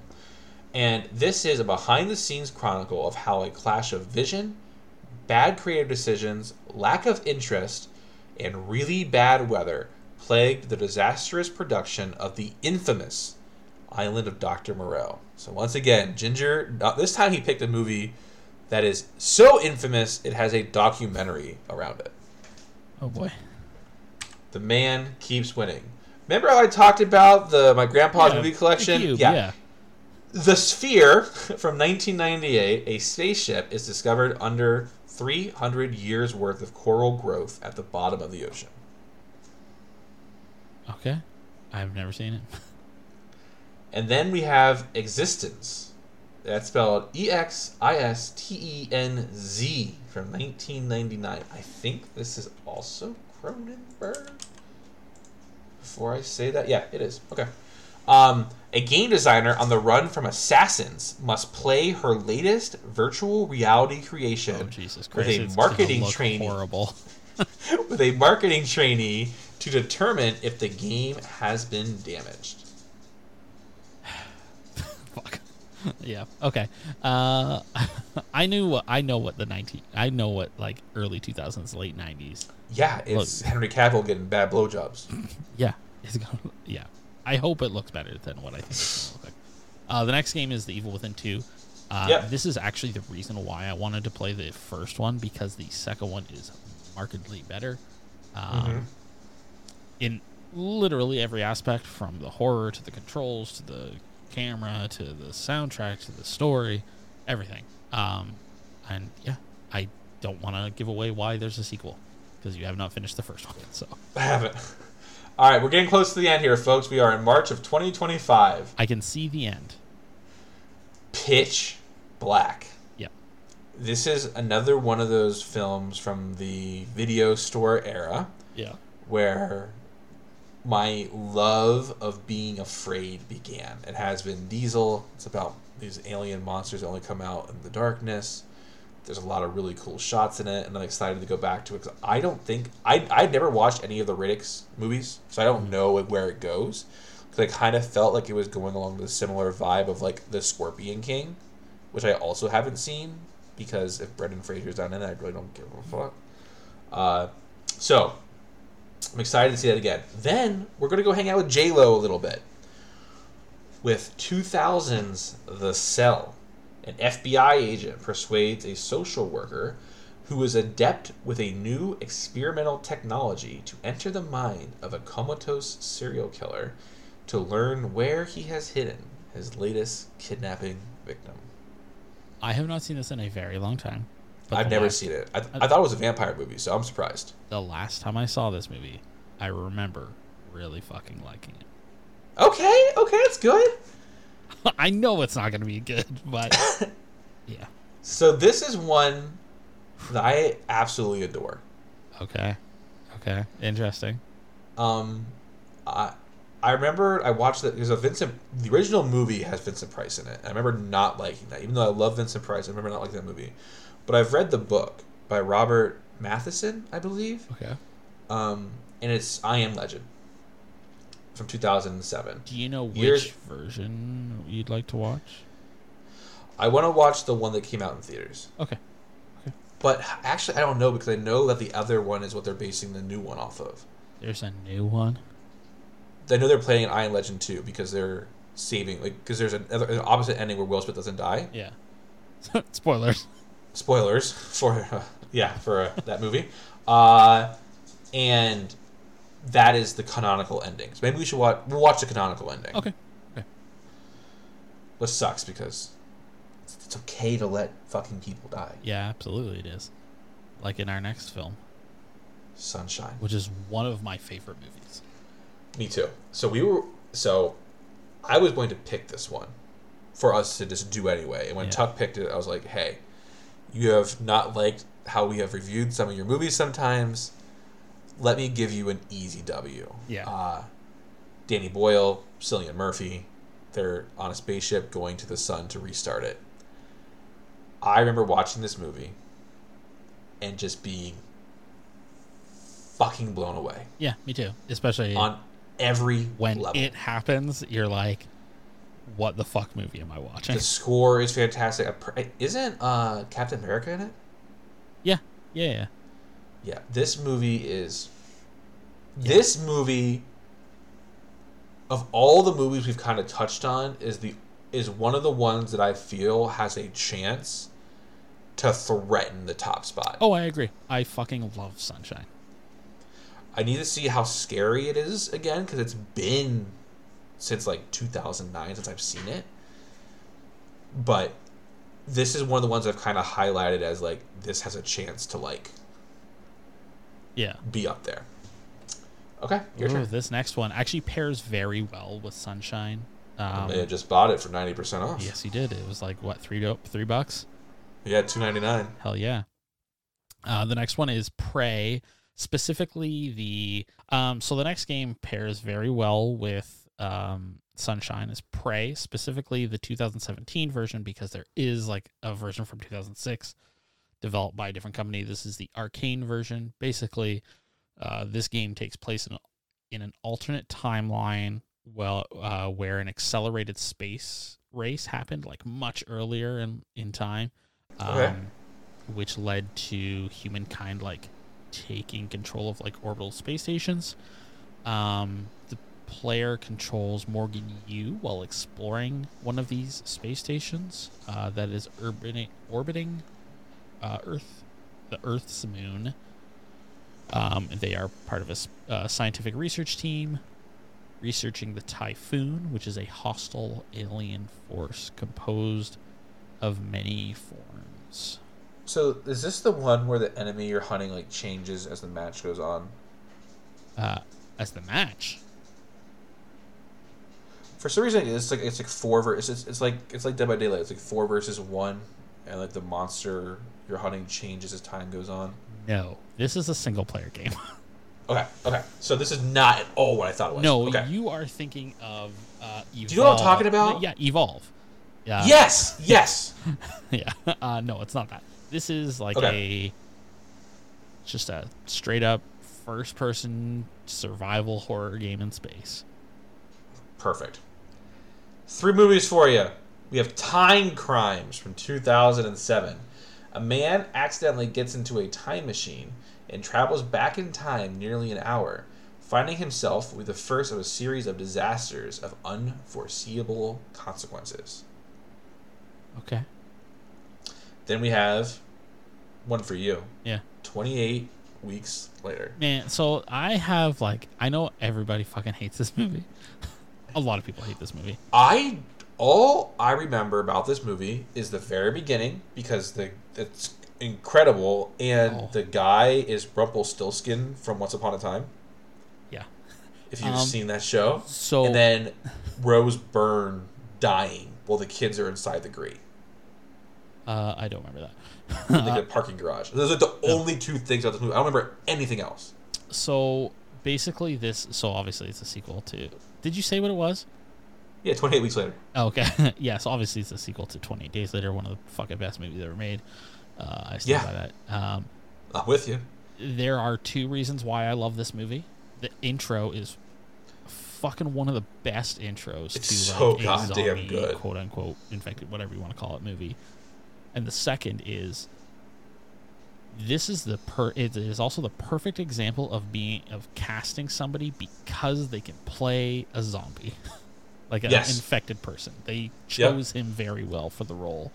S1: And this is a behind the scenes chronicle of how a clash of vision, bad creative decisions, lack of interest, and really bad weather plagued the disastrous production of the infamous Island of Dr. Moreau. So once again, Ginger, uh, this time he picked a movie that is so infamous it has a documentary around it.
S2: Oh boy.
S1: The man keeps winning. Remember how I talked about the my grandpa's
S2: Yeah,
S1: movie collection?
S2: Cube,
S1: yeah.
S2: yeah.
S1: The Sphere *laughs* from 1998, a spaceship is discovered under 300 years worth of coral growth at the bottom of the ocean.
S2: Okay. I've never seen it. *laughs*
S1: And then we have eXistenZ. That's spelled E X I S T E N Z from 1999. I think this is also Cronenberg. Before I say that, yeah, it is. Okay. Um, a game designer on the run from assassins must play her latest virtual reality creation
S2: Oh Jesus
S1: with a marketing
S2: look
S1: trainee
S2: Horrible. *laughs* *laughs*
S1: with a marketing trainee to determine if the game has been damaged. *sighs*
S2: Fuck. *laughs* yeah. Okay. Uh, I knew what I know what the nineteen. I know what like early two thousands, late nineties.
S1: Yeah, it's Henry Cavill getting bad blowjobs.
S2: Yeah. It's gonna. Yeah. I hope it looks better than what I think it's gonna *sighs* look like. Uh, the next game is The Evil Within Two. Uh,
S1: Yep.
S2: This is actually the reason why I wanted to play the first one because the second one is markedly better. Um,
S1: Mhm.
S2: In literally every aspect, from the horror to the controls to the camera to the soundtrack to the story, everything. Um, and yeah, I don't want to give away why there's a sequel because you have not finished the first one. *laughs* So
S1: I haven't. All right, we're getting close to the end here, folks. We are in March of 2025.
S2: I can see the end.
S1: Pitch Black.
S2: Yep.
S1: This is another one of those films from the video store era
S2: Yeah.
S1: where my love of being afraid began. It has Vin Diesel. It's about these alien monsters that only come out in the darkness. There's a lot of really cool shots in it, and I'm excited to go back to it. Cause I don't think I I'd never watched any of the Riddick's movies, so I don't know where it goes. Because I kind of felt like it was going along the similar vibe of like the Scorpion King, which I also haven't seen because if Brendan Fraser's not in it, I really don't give a fuck. Uh, so I'm excited to see that again. Then we're gonna go hang out with J Lo a little bit. With 2000's The Cell, an FBI agent persuades a social worker who is adept with a new experimental technology to enter the mind of a comatose serial killer to learn where he has hidden his latest kidnapping victim.
S2: I have not seen this in a very long time. but
S1: I've never
S2: last-
S1: seen it. I, uh, I thought it was a vampire movie, so I'm surprised.
S2: The last time I saw this movie, I remember really fucking liking it.
S1: Okay, okay, that's good. *laughs*
S2: I know it's not going to be good, but *laughs* yeah.
S1: So this is one that I absolutely adore.
S2: Okay. Okay. Interesting.
S1: Um, I I remember I watched that. There's a Vincent. The original movie has Vincent Price in it. I remember not liking that, even though I love Vincent Price. I remember not liking that movie. But I've read the book by Robert Matheson, I believe.
S2: Okay.
S1: Um, and it's I Am Legend from 2007.
S2: Do you know which
S1: Years-
S2: version you'd like to watch?
S1: I want to watch the one that came out in theaters.
S2: Okay.
S1: But actually, I don't know because I know that the other one is what they're basing the new one off of.
S2: There's a new one.
S1: I know they're playing I Am Legend 2 because they're saving, like, because there's another, an opposite ending where Will Smith doesn't die.
S2: Yeah. *laughs* Spoilers.
S1: Spoilers *laughs* for, uh, *laughs* yeah, for uh, that movie. Uh, and that is the canonical ending. So maybe we should watch, we'll watch the canonical ending.
S2: Okay.
S1: Which sucks because it's, it's okay to let fucking people die.
S2: Yeah, absolutely it is. Like in our next film,
S1: Sunshine.
S2: which is one of my favorite movies.
S1: Me too. So we were so I was going to pick this one for us to just do anyway. And when
S2: Yeah.
S1: Tuck picked it, I was like, "Hey, you have not liked how we have reviewed some of your movies sometimes. Let me give you an easy W."
S2: Yeah.
S1: Uh, Danny Boyle, Cillian Murphy, they're on a spaceship going to the sun to restart it. I remember watching this movie and just being fucking blown away
S2: Yeah, me too. Especially
S1: on every
S2: when
S1: level.
S2: it happens, you're like, "What the fuck movie am I watching?"
S1: the score is fantastic. Isn't uh, Captain America in it?
S2: Yeah, yeah, yeah.
S1: Yeah, this movie is. This movie, of all the movies we've kind of touched on, is the is one of the ones that I feel has a chance to threaten the top spot.
S2: Oh, I agree. I fucking love Sunshine.
S1: I need to see how scary it is again because it's been since like 2009 since I've seen it. But this is one of the ones I've kind of highlighted as like this has a chance to like
S2: Yeah.
S1: be up there. Okay, your
S2: Ooh,
S1: turn.
S2: this next one actually pairs very well with Sunshine. Um,
S1: I just bought it for 90% off.
S2: yes, he did. It was like what three three bucks.
S1: Yeah, 2.99.
S2: Hell yeah. Uh, the next one is Prey. Specifically, the um, so the next game pairs very well with um, Sunshine is Prey. Specifically, the 2017 version because there is like a version from 2006 developed by a different company. This is the Arcane version. Basically, uh, this game takes place in in an alternate timeline. Well, uh, where an accelerated space race happened like much earlier in in time um,
S1: Okay.
S2: which led to humankind like taking control of like orbital space stations. Um, the player controls Morgan Yu while exploring one of these space stations uh, that is orbiting, orbiting uh, Earth, the Earth's moon. Um, they are part of a uh, scientific research team researching the Typhon, which is a hostile alien force composed of many forms.
S1: So, is this the one where the enemy you're hunting like changes as the match goes on?
S2: uh, as the match.
S1: For some reason, it's like it's like four versus. It's, it's like it's like Dead by Daylight. It's like four versus one, and like the monster you're hunting changes as time goes on.
S2: No, this is a single player game. *laughs*
S1: Okay, okay. So this is not at all what I thought it was.
S2: no,
S1: okay.
S2: you are thinking of uh, Evolve.
S1: Do you know what I'm talking about?
S2: Yeah, Evolve. Yeah.
S1: yes, *laughs* yes. *laughs*
S2: Yeah. Uh, no, it's not that. This is like
S1: Okay.
S2: a just a straight up first person survival horror game in space.
S1: Perfect. Three movies for you. We have Time Crimes from 2007. A man accidentally gets into a time machine and travels back in time nearly an hour, finding himself with the first of a series of disasters of unforeseeable consequences.
S2: Okay.
S1: Then we have one for you.
S2: Yeah.
S1: 28 weeks later.
S2: Man, so I have like I know everybody fucking hates this *laughs* movie. a lot of people hate this movie.
S1: I all I remember about this movie is the very beginning because the it's incredible and
S2: Oh.
S1: the guy is Rumpelstiltskin from Once Upon a Time.
S2: Yeah.
S1: If you've
S2: Um,
S1: seen that show,
S2: So
S1: and then Rose Byrne dying while the kids are inside the grate,
S2: uh, I don't remember
S1: like
S2: that.
S1: the *laughs* parking garage. Those are the only two things about this movie. I don't remember anything else.
S2: so basically, this. So obviously, it's a sequel to. Did you say what it was?
S1: Yeah, 28 weeks later.
S2: Oh, okay. *laughs* yeah. So obviously, it's a sequel to Twenty Eight Days Later, one of the fucking best movies ever made. Uh, I stand
S1: Yeah.
S2: by that. Um,
S1: I'm with you.
S2: there are two reasons why I love this movie. The intro is fucking one of the best intros
S1: It's
S2: to
S1: so
S2: like
S1: goddamn
S2: zombie,
S1: good.
S2: quote unquote infected, whatever you want to call it, movie. And the second is this is the per it is also the perfect example of being of casting somebody because they can play a zombie. *laughs* like an
S1: Yes.
S2: infected person. They chose him very well for the role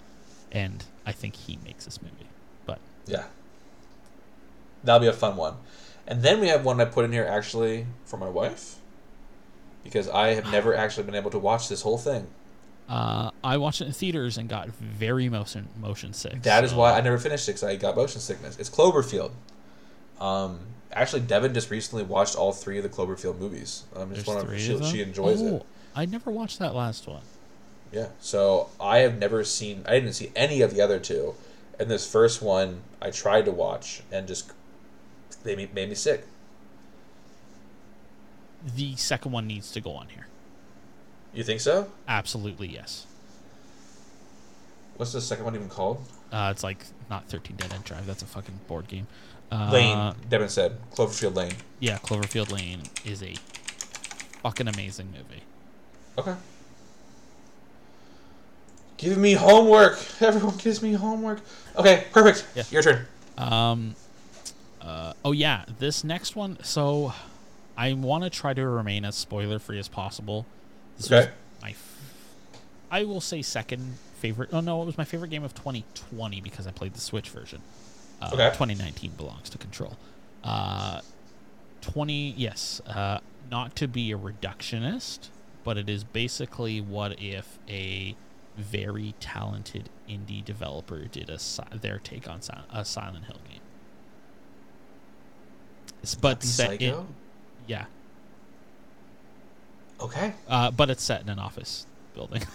S2: and I think he makes this movie. But
S1: Yeah. That'll be a fun one. And then we have one I put in here actually for my wife. Because I have never actually been able to watch this whole thing.
S2: Uh, I watched it in theaters and got very motion motion sick.
S1: That is
S2: so-
S1: why I never finished it 'cause I got motion sickness. It's Cloverfield. Um, actually, Devin just recently watched all three of the Cloverfield movies. Um, just
S2: There's
S1: wanna, she, she enjoys
S2: oh,
S1: it.
S2: I never watched that last one.
S1: Yeah. So I have never seen. I didn't see any of the other two, and this first one I tried to watch and just they made, made me sick.
S2: The second one needs to go on here.
S1: You think so?
S2: Absolutely yes.
S1: What's the second one even called?
S2: Uh, it's like not 13 Dead End Drive. That's a fucking board game. Uh,
S1: Lane. Devin said Cloverfield Lane.
S2: Yeah, Cloverfield Lane is a fucking amazing movie.
S1: Okay. Give me homework. *laughs* Everyone gives me homework. Okay, perfect.
S2: Yeah.
S1: Your turn.
S2: Um, uh, oh yeah, this next one. So, I want to try to remain as spoiler free as possible. This was
S1: Okay.
S2: my, f- I will say second favorite. Oh no, it was my favorite game of 2020 because I played the Switch version. Uh,
S1: Okay.
S2: 2019 belongs to Control. Uh, 20 yes. Uh, not to be a reductionist, but it is basically what if a very talented indie developer did a their take on a Silent Hill game. It's- but set in, yeah,
S1: Okay.
S2: uh, but it's set in an office building. *laughs*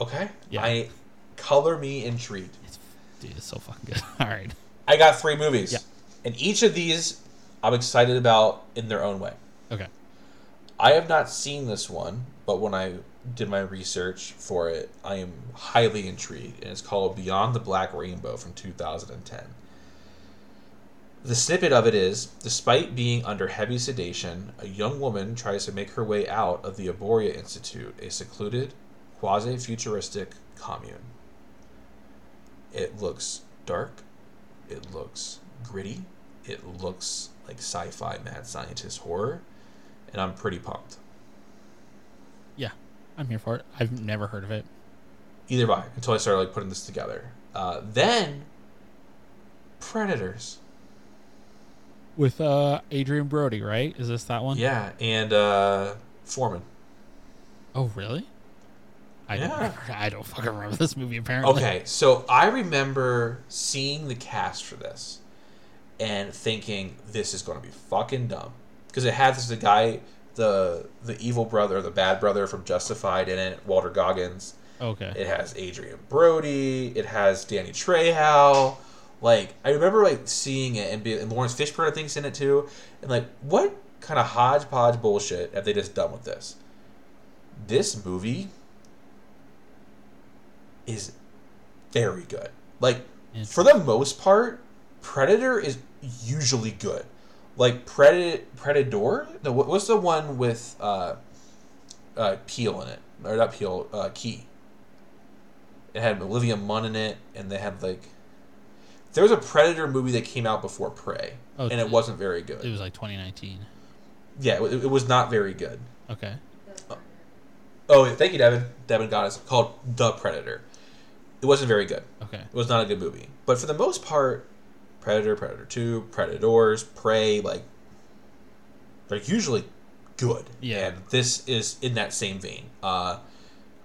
S1: Okay.
S2: Yeah.
S1: I color me intrigued.
S2: it's, dude, it's so fucking good. *laughs* All right,
S1: I got three movies.
S2: Yeah.
S1: And each of these I'm excited about in their own way.
S2: okay,
S1: I have not seen this one, but when I did my research for it, I am highly intrigued. And it's called Beyond the Black Rainbow from 2010. The snippet of it is Despite being under heavy sedation, a young woman tries to make her way out of the Arboria Institute, a secluded, quasi futuristic commune. It looks dark, it looks gritty, it looks like sci fi mad scientist horror, and I'm pretty pumped.
S2: yeah, I'm here for it. I've never heard of it.
S1: Either by until I started like putting this together. Uh, then, Predators.
S2: With uh Adrien Brody, right? Is this that one?
S1: Yeah, and uh, Foreman.
S2: Oh, really? I don't.
S1: Yeah.
S2: Remember, I don't fucking remember this movie. Apparently.
S1: Okay, so I remember seeing the cast for this and thinking this is going to be fucking dumb because it has the guy, the the evil brother, the bad brother from Justified in it, Walton Goggins.
S2: Okay.
S1: It has Adrien Brody. It has Danny Trejo. Like I remember like seeing it and, be, and Laurence Fishburne I think's in it too. And like what kind of hodgepodge bullshit have they just done with this? This movie is very good. Like for the most part, Predator is usually good. Like Predator, Predator. No, what- what's the one with uh, uh, Peele in it? Or not Peele, uh, Key. It had Olivia Munn in it, and they had like. There was a Predator movie that came out before Prey,
S2: Oh,
S1: and it
S2: d-
S1: wasn't very good.
S2: It was like 2019.
S1: yeah, it, it was not very good.
S2: Okay.
S1: Oh, thank you, Devin. Devin got us called The Predator. It wasn't very good.
S2: Okay.
S1: It was not a good movie. But for the most part, Predator, Predator Two, Predators, Prey, like they're usually good.
S2: Yeah.
S1: And this is in that same vein. Uh,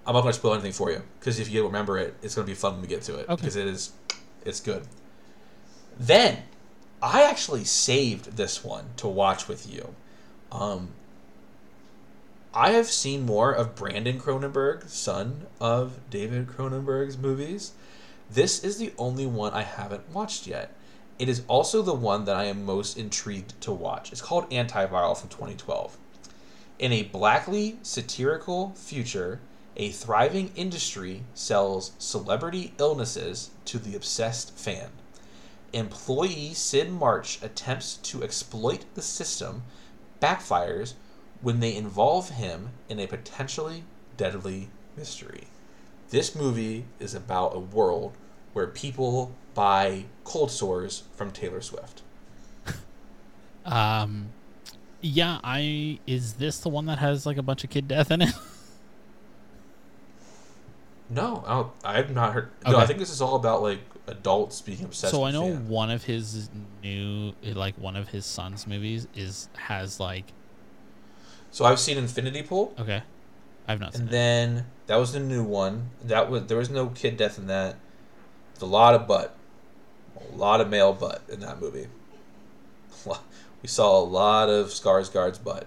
S1: I'm not going to spoil anything for you because if you remember it, it's going to be fun when we get to it
S2: Okay.
S1: because it is, it's good. Then, I actually saved this one to watch with you. Um, I have seen more of Brandon Cronenberg, son of David Cronenberg's movies. This is the only one I haven't watched yet. It is also the one that I am most intrigued to watch. It's called Antiviral from 2012. In a blackly satirical future, a thriving industry sells celebrity illnesses to the obsessed fan. Employee Syd March attempts to exploit the system, backfires when they involve him in a potentially deadly mystery. This movie is about a world where people buy cold sores from Taylor Swift. *laughs*
S2: Um, yeah, I is this the one that has like a bunch of kid death in it? *laughs*
S1: No, I I've not heard. No, I think this is all about like adults being obsessed.
S2: so I know
S1: fan.
S2: one of his new, like one of his son's movies is has like
S1: So I've seen Infinity Pool,
S2: okay, I've not seen
S1: and
S2: it.
S1: then that was the new one. That was there was no kid death in that. It's a lot of butt, a lot of male butt in that movie. *laughs* We saw a lot of Skarsgård's butt.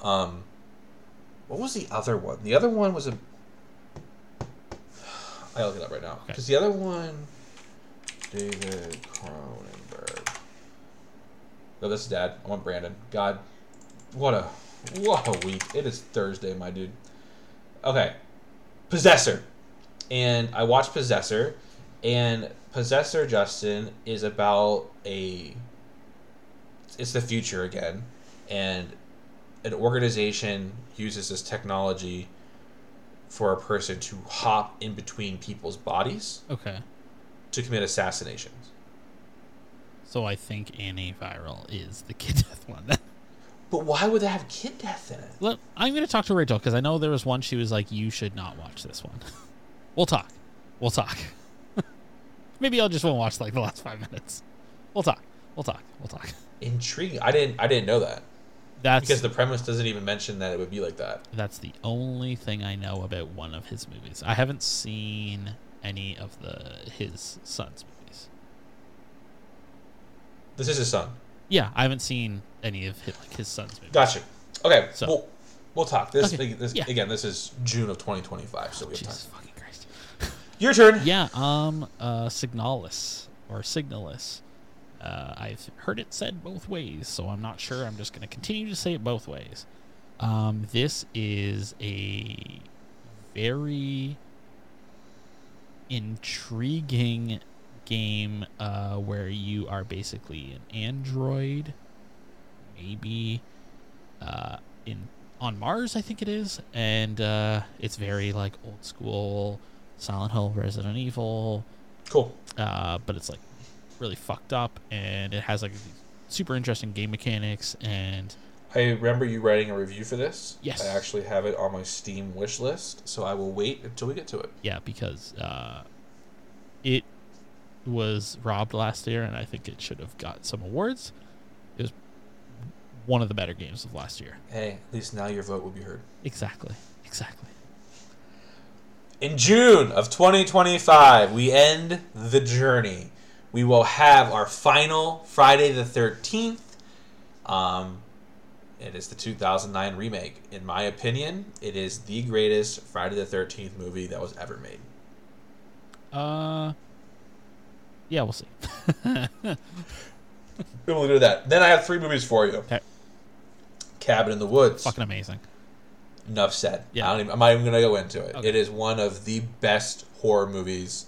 S1: Um, what was the other one? The other one was a. I'll look it up right now
S2: Okay.
S1: because the other one, David Cronenberg. No, this is Dad. I want Brandon. God, what a what a week! It is Thursday, my dude. Okay, Possessor, and I watched Possessor, and Possessor Justin is about a. It's the future again, and an organization uses this technology for a person to hop in between people's bodies
S2: Okay,
S1: to commit assassinations.
S2: so I think antiviral is the *laughs* kid death one.
S1: But why would they have kid death in it?
S2: Look, I'm gonna talk to Rachel because I know there was one she was like, "You should not watch this one." *laughs* we'll talk. We'll talk. Maybe I'll just won't watch like the last five minutes. We'll talk. We'll talk. We'll talk.
S1: Intriguing. I didn't. I didn't know that
S2: That's
S1: because the premise doesn't even mention that it would be like that.
S2: that's the only thing I know about one of his movies. I haven't seen any of the his son's movies.
S1: This is his son.
S2: Yeah, I haven't seen any of his, like his son's movies.
S1: Gotcha. Okay.
S2: So-
S1: we'll we'll talk. This,
S2: Okay,
S1: this
S2: yeah.
S1: again. This is June of 2025, so we have
S2: Jesus
S1: time. Your turn.
S2: Yeah, um, uh, Signalis or Signalis. Uh, I've heard it said both ways, so I'm not sure. I'm just going to continue to say it both ways. Um, this is a very intriguing game uh, where you are basically an android, maybe uh, in on Mars, I think it is, and uh, it's very like old school Silent Hill, Resident Evil,
S1: Cool.
S2: uh, but it's like really fucked up, and it has like super interesting game mechanics, and
S1: I remember you writing a review for this.
S2: Yes.
S1: I actually have it on my Steam wish list, so I will wait until we get to it.
S2: yeah, because uh, it was robbed last year, and I think it should have got some awards. It was one of the better games of last year.
S1: Hey, at least now your vote will be heard.
S2: Exactly, exactly.
S1: In June of 2025, we end the journey. We will have our final Friday the 13th. Um, it is the 2009 remake. In my opinion, it is the greatest Friday the 13th movie that was ever made.
S2: Uh, yeah, we'll see. *laughs*
S1: We will do that. Then I have three movies for you.
S2: Okay.
S1: Cabin in the Woods.
S2: Fucking amazing.
S1: Enough said.
S2: Yeah.
S1: I don't even, I'm not even going to go into it.
S2: Okay.
S1: It is one of the best horror movies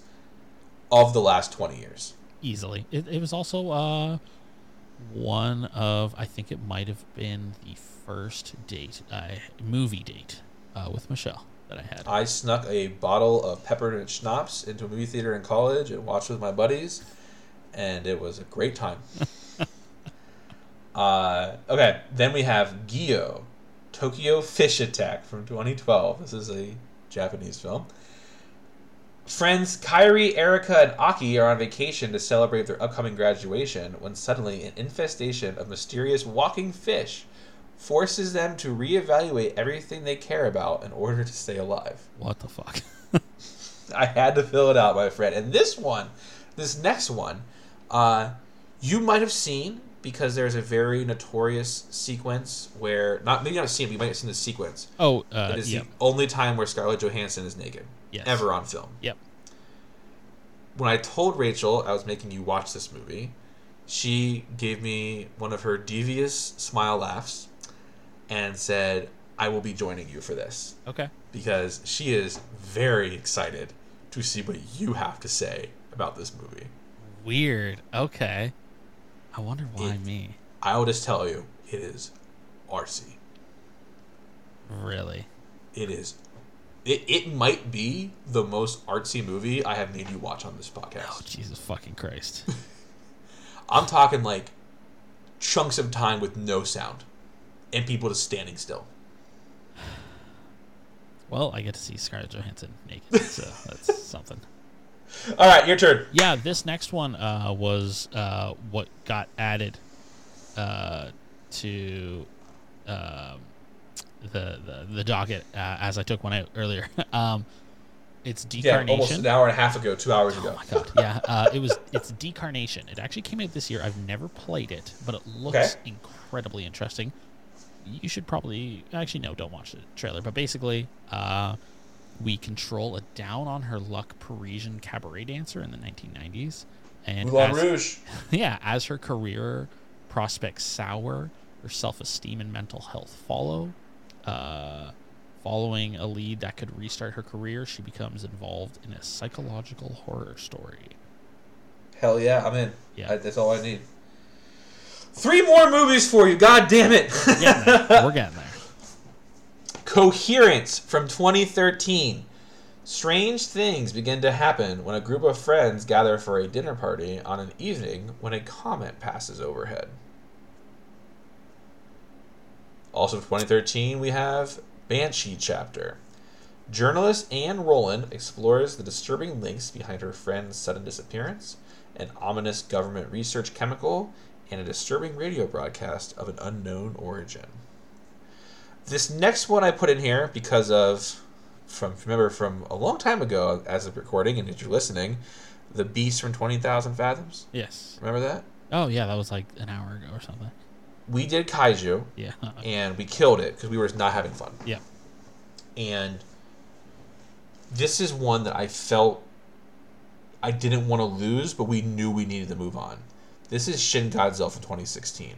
S1: of the last 20 years.
S2: easily. It, it was also uh, one of I think it might have been the first date, uh, movie date uh, with Michelle that I had.
S1: I snuck a bottle of peppermint schnapps into a movie theater in college and watched with my buddies, and it was a great time. *laughs* uh, okay, then we have Gyo, Tokyo Fish Attack from 2012. This is a Japanese film. Friends Kyrie, Erica, and Aki are on vacation to celebrate their upcoming graduation when suddenly an infestation of mysterious walking fish forces them to reevaluate everything they care about in order to stay alive.
S2: What the fuck? *laughs*
S1: I had to fill it out, my friend. And this one, this next one, uh, you might have seen because there's a very notorious sequence where not maybe not seen, but you might have seen the sequence.
S2: oh, uh,
S1: It is
S2: yeah.
S1: the only time where Scarlett Johansson is naked
S2: Yes.
S1: ever on film.
S2: Yep.
S1: When I told Rachel I was making you watch this movie, she gave me one of her devious smile laughs and said, "I will be joining you for this."
S2: Okay.
S1: because she is very excited to see what you have to say about this movie.
S2: Weird. Okay. I wonder why
S1: It-
S2: me.
S1: I will just tell you, it is artsy.
S2: Really?
S1: It is. It, it might be the most artsy movie I have made you watch on this podcast. Oh.
S2: Jesus fucking Christ. *laughs*
S1: I'm talking like chunks of time with no sound and people just standing still.
S2: well, I get to see Scarlett Johansson naked, so that's *laughs* something.
S1: All right, your turn.
S2: Yeah, this next one uh, was uh, what got added uh, to um, the, the the docket uh, as I took one out earlier. *laughs* um, it's decarnation.
S1: Yeah, almost an hour and a half ago, two hours
S2: Oh
S1: ago.
S2: my god! Yeah, uh, it was. *laughs* It's Decarnation. It actually came out this year. I've never played it, but it looks
S1: Okay.
S2: incredibly interesting. You should probably actually no, don't watch the trailer. But basically, uh, we control a down on her luck Parisian cabaret dancer in the 1990s, and
S1: Moulin
S2: as-
S1: Rouge. *laughs*
S2: yeah, as her career prospects sour, her self esteem and mental health follow. Uh, following a lead that could restart her career, she becomes involved in a psychological horror story.
S1: Hell yeah, I'm in.
S2: Yeah.
S1: I- that's all I need. Three more movies for you. God damn it.
S2: Getting there. We're getting there.
S1: Coherence from 2013. Strange things begin to happen when a group of friends gather for a dinner party on an evening when a comet passes overhead. Also, from 2013, we have Banshee Chapter. Journalist Anne Roland explores the disturbing links behind her friend's sudden disappearance, an ominous government research chemical, and a disturbing radio broadcast of an unknown origin. This next one I put in here because of, from remember from a long time ago as of recording and as you're listening, the Beast from Twenty Thousand Fathoms.
S2: Yes.
S1: Remember that?
S2: Oh yeah, that was like an hour ago or something.
S1: We did kaiju
S2: Yeah. *laughs*
S1: and we killed it because we were not having fun.
S2: yeah.
S1: And this is one that I felt I didn't want to lose, but we knew we needed to move on. This is Shin Godzilla from 2016.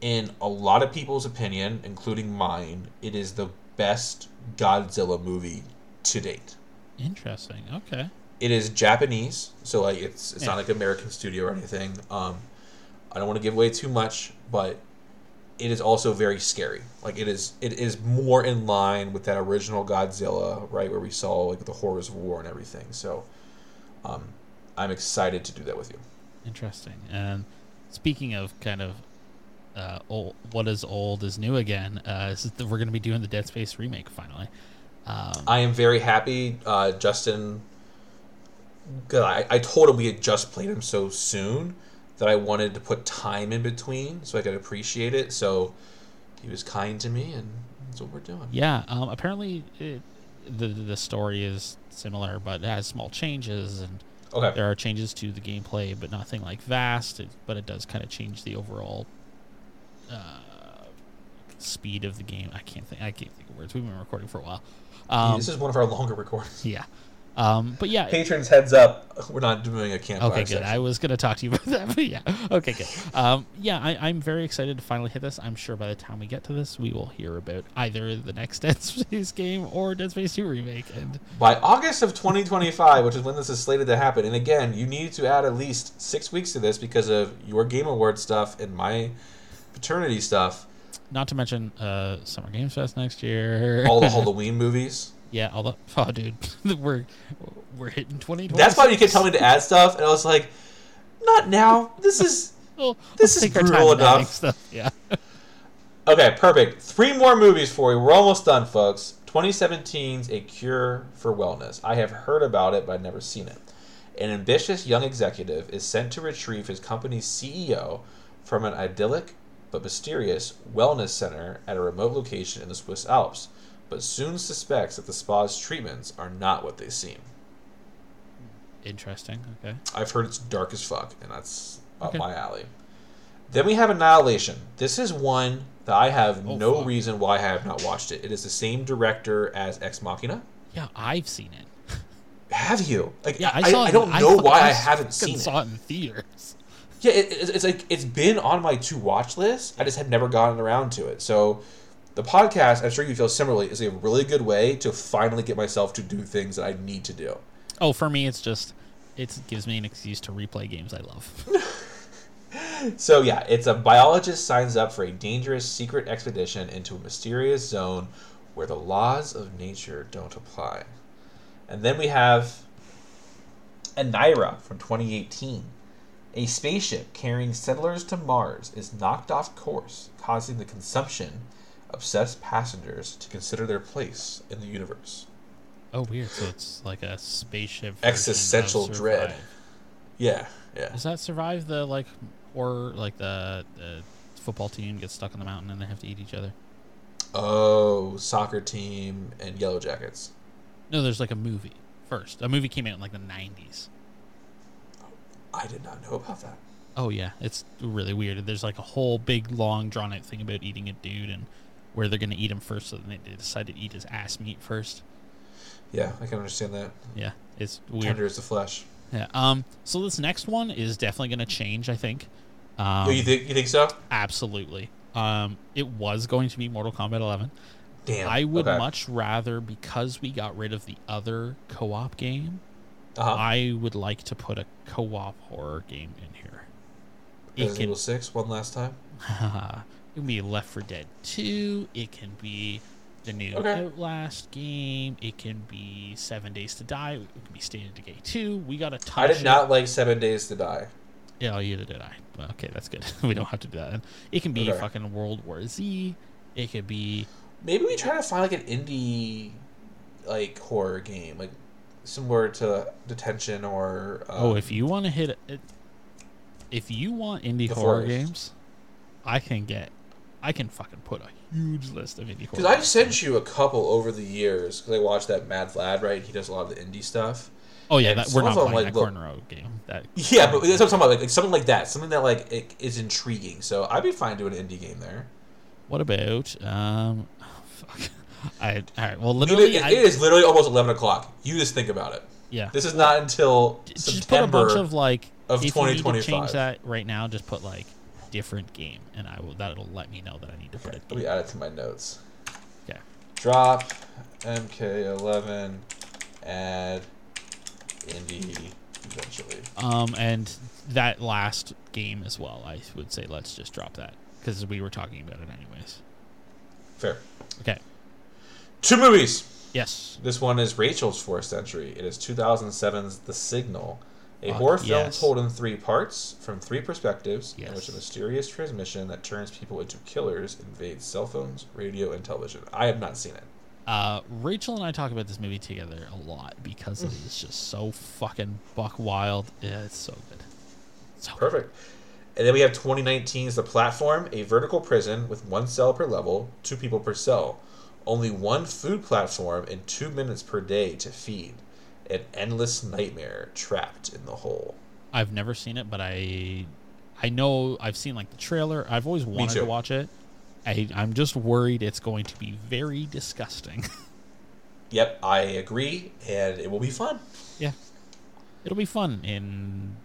S1: In a lot of people's opinion, including mine, it is the best Godzilla movie to date.
S2: Interesting. Okay.
S1: It is Japanese, so like it's it's
S2: Yeah.
S1: not like American studio or anything. Um, I don't want to give away too much, but it is also very scary. Like it is it is more in line with that original Godzilla, right, where we saw like the horrors of war and everything. So, um, I'm excited to do that with you.
S2: Interesting. And speaking of kind of uh, old, what is old is new again. Uh, this is the, we're going to be doing the Dead Space remake finally. Um,
S1: I am very happy, uh, Justin. 'cause I, I told him we had just played him so soon that I wanted to put time in between so I could appreciate it. So he was kind to me, and that's what we're doing.
S2: yeah. Um, apparently, it, the the story is similar, but it has small changes, and
S1: Okay.
S2: there are changes to the gameplay, but nothing like vast. It, but it does kind of change the overall uh, speed of the game. I can't think. I can't think of words. We've been recording for a while. Um,
S1: this is one of our longer recordings. *laughs*
S2: yeah. Um, but yeah,
S1: Patrons, heads up, we're not doing a campfire
S2: Okay, good.
S1: section.
S2: I was going to talk to you *laughs* about that, but yeah. Okay, good. Um, yeah, I, I'm very excited to finally hit this. I'm sure by the time we get to this, we will hear about either the next *laughs* Dead Space game or Dead Space 2 remake. And
S1: By August of 2025, which is when this is slated to happen, and again, you need to add at least six weeks to this because of your Game Award stuff and my paternity stuff,
S2: not to mention uh, Summer Games Fest next year.
S1: all the *laughs* Halloween movies.
S2: yeah, all the oh, dude, *laughs* we're we're hitting 2020.
S1: That's why you kept telling me to add stuff, and I was like, not now. This is. *laughs* this is brutal enough.
S2: Stuff. Yeah.
S1: Okay, perfect. Three more movies for you. We're almost done, folks. 2017's A Cure for Wellness. I have heard about it, but I've never seen it. An ambitious young executive is sent to retrieve his company's CEO from an idyllic but mysterious wellness center at a remote location in the Swiss Alps, but soon suspects that the spa's treatments are not what they seem.
S2: Interesting. Okay.
S1: I've heard it's dark as fuck, and that's up
S2: Okay.
S1: my alley. Then we have Annihilation. This is one that I have
S2: Oh,
S1: no
S2: fuck.
S1: reason why I have not watched it. It is the same director as Ex Machina.
S2: Yeah, I've seen it.
S1: Have you? Like,
S2: Yeah, I
S1: I,
S2: saw
S1: I, don't know why I haven't seen it.
S2: saw it in theaters.
S1: Yeah, it, it's, it's like it's been on my to watch list. I just had never gotten around to it. So, the podcast, I'm sure you feel similarly, is a really good way to finally get myself to do things that I need to do.
S2: Oh, for me, it's just it gives me an excuse to replay games I love. *laughs* *laughs*
S1: So yeah, it's a biologist signs up for a dangerous secret expedition into a mysterious zone where the laws of nature don't apply. And then we have Aniara from 2018. A spaceship carrying settlers to Mars is knocked off course, causing the consumption obsessed passengers to consider their place in the universe.
S2: oh, weird. So it's like a spaceship.
S1: Existential dread. Yeah, yeah.
S2: Does that survive the like or like the, the football team gets stuck on the mountain and they have to eat each other?
S1: Oh, soccer team and Yellowjackets.
S2: No, there's like a movie first. A movie came out in like the '90s.
S1: I did not know about that.
S2: Oh yeah, it's really weird. There's like a whole big, long, drawn out thing about eating a dude and where they're gonna eat him first. So then they decide to eat his ass meat first.
S1: Yeah, I can understand that.
S2: Yeah, it's weird.
S1: Tender is the flesh.
S2: Yeah. Um. So this next one is definitely gonna change. I think. Um,
S1: oh, you think you think so?
S2: Absolutely. Um. It was going to be Mortal Kombat 11.
S1: Damn.
S2: I would
S1: okay.
S2: much rather because we got rid of the other co-op game.
S1: Uh-huh.
S2: I would like to put a co-op horror game in here. It can
S1: Evil Six one last time. *laughs*
S2: it can be Left 4 Dead 2. It can be the new
S1: Okay.
S2: Outlast game. It can be Seven Days to Die. It can be State of Decay 2. We got to touch
S1: I did
S2: it.
S1: not like Seven Days to Die.
S2: Yeah, oh, either did I. Well, okay, that's good. *laughs* we don't have to do that. Then. It can be
S1: Okay.
S2: fucking World War Z. It could be
S1: Maybe we try to find like an indie like horror game, like similar to Detention or um,
S2: oh, if you want to hit it, if you want indie horror
S1: Forest.
S2: games, I can get, I can fucking put a huge list of indie horror.
S1: because I've sent you a couple over the years because I watched that Mad Vlad right. He does a lot of the indie stuff.
S2: Oh yeah, that, we're not playing
S1: like,
S2: that
S1: look-
S2: corner road game. That
S1: Yeah, but that's what I'm talking about. Like, like something like that, something that like it is intriguing. So I'd be fine doing an indie game there.
S2: What about um? *laughs* I all right. Well, literally,
S1: it-
S2: I,
S1: it is literally almost eleven o'clock. You just think about it.
S2: yeah.
S1: This is not until
S2: Just put a
S1: September.
S2: bunch of like
S1: of
S2: need to
S1: 2025.
S2: change that right now. Just put like different game, and I will. That'll let me know that I need to put it.
S1: Let me add it to my notes.
S2: Okay.
S1: Drop MK11. Add indie eventually.
S2: Um, and that last game as well. I would say let's just drop that because we were talking about it anyways.
S1: Fair.
S2: Okay.
S1: Two movies.
S2: Yes.
S1: This one is Rachel's fourth Entry. It is 2007's The Signal, a horror film
S2: yes.
S1: told in three parts from three perspectives, in
S2: Yes.
S1: which a mysterious transmission that turns people into killers invades cell phones, radio, and television. I have not seen it.
S2: Uh, Rachel and I talk about this movie together a lot because it is just so fucking buck wild. Yeah, it's so good. So good.
S1: Perfect. And then we have 2019's The Platform, a vertical prison with one cell per level, two people per cell. Only one food platform and two minutes per day to feed. An endless nightmare trapped in the hole.
S2: I've never seen it, but I, I know I've seen like the trailer. I've always wanted to watch it. I, I'm just worried it's going to be very disgusting. *laughs*
S1: Yep, I agree, and it will be fun.
S2: yeah, it'll be fun. In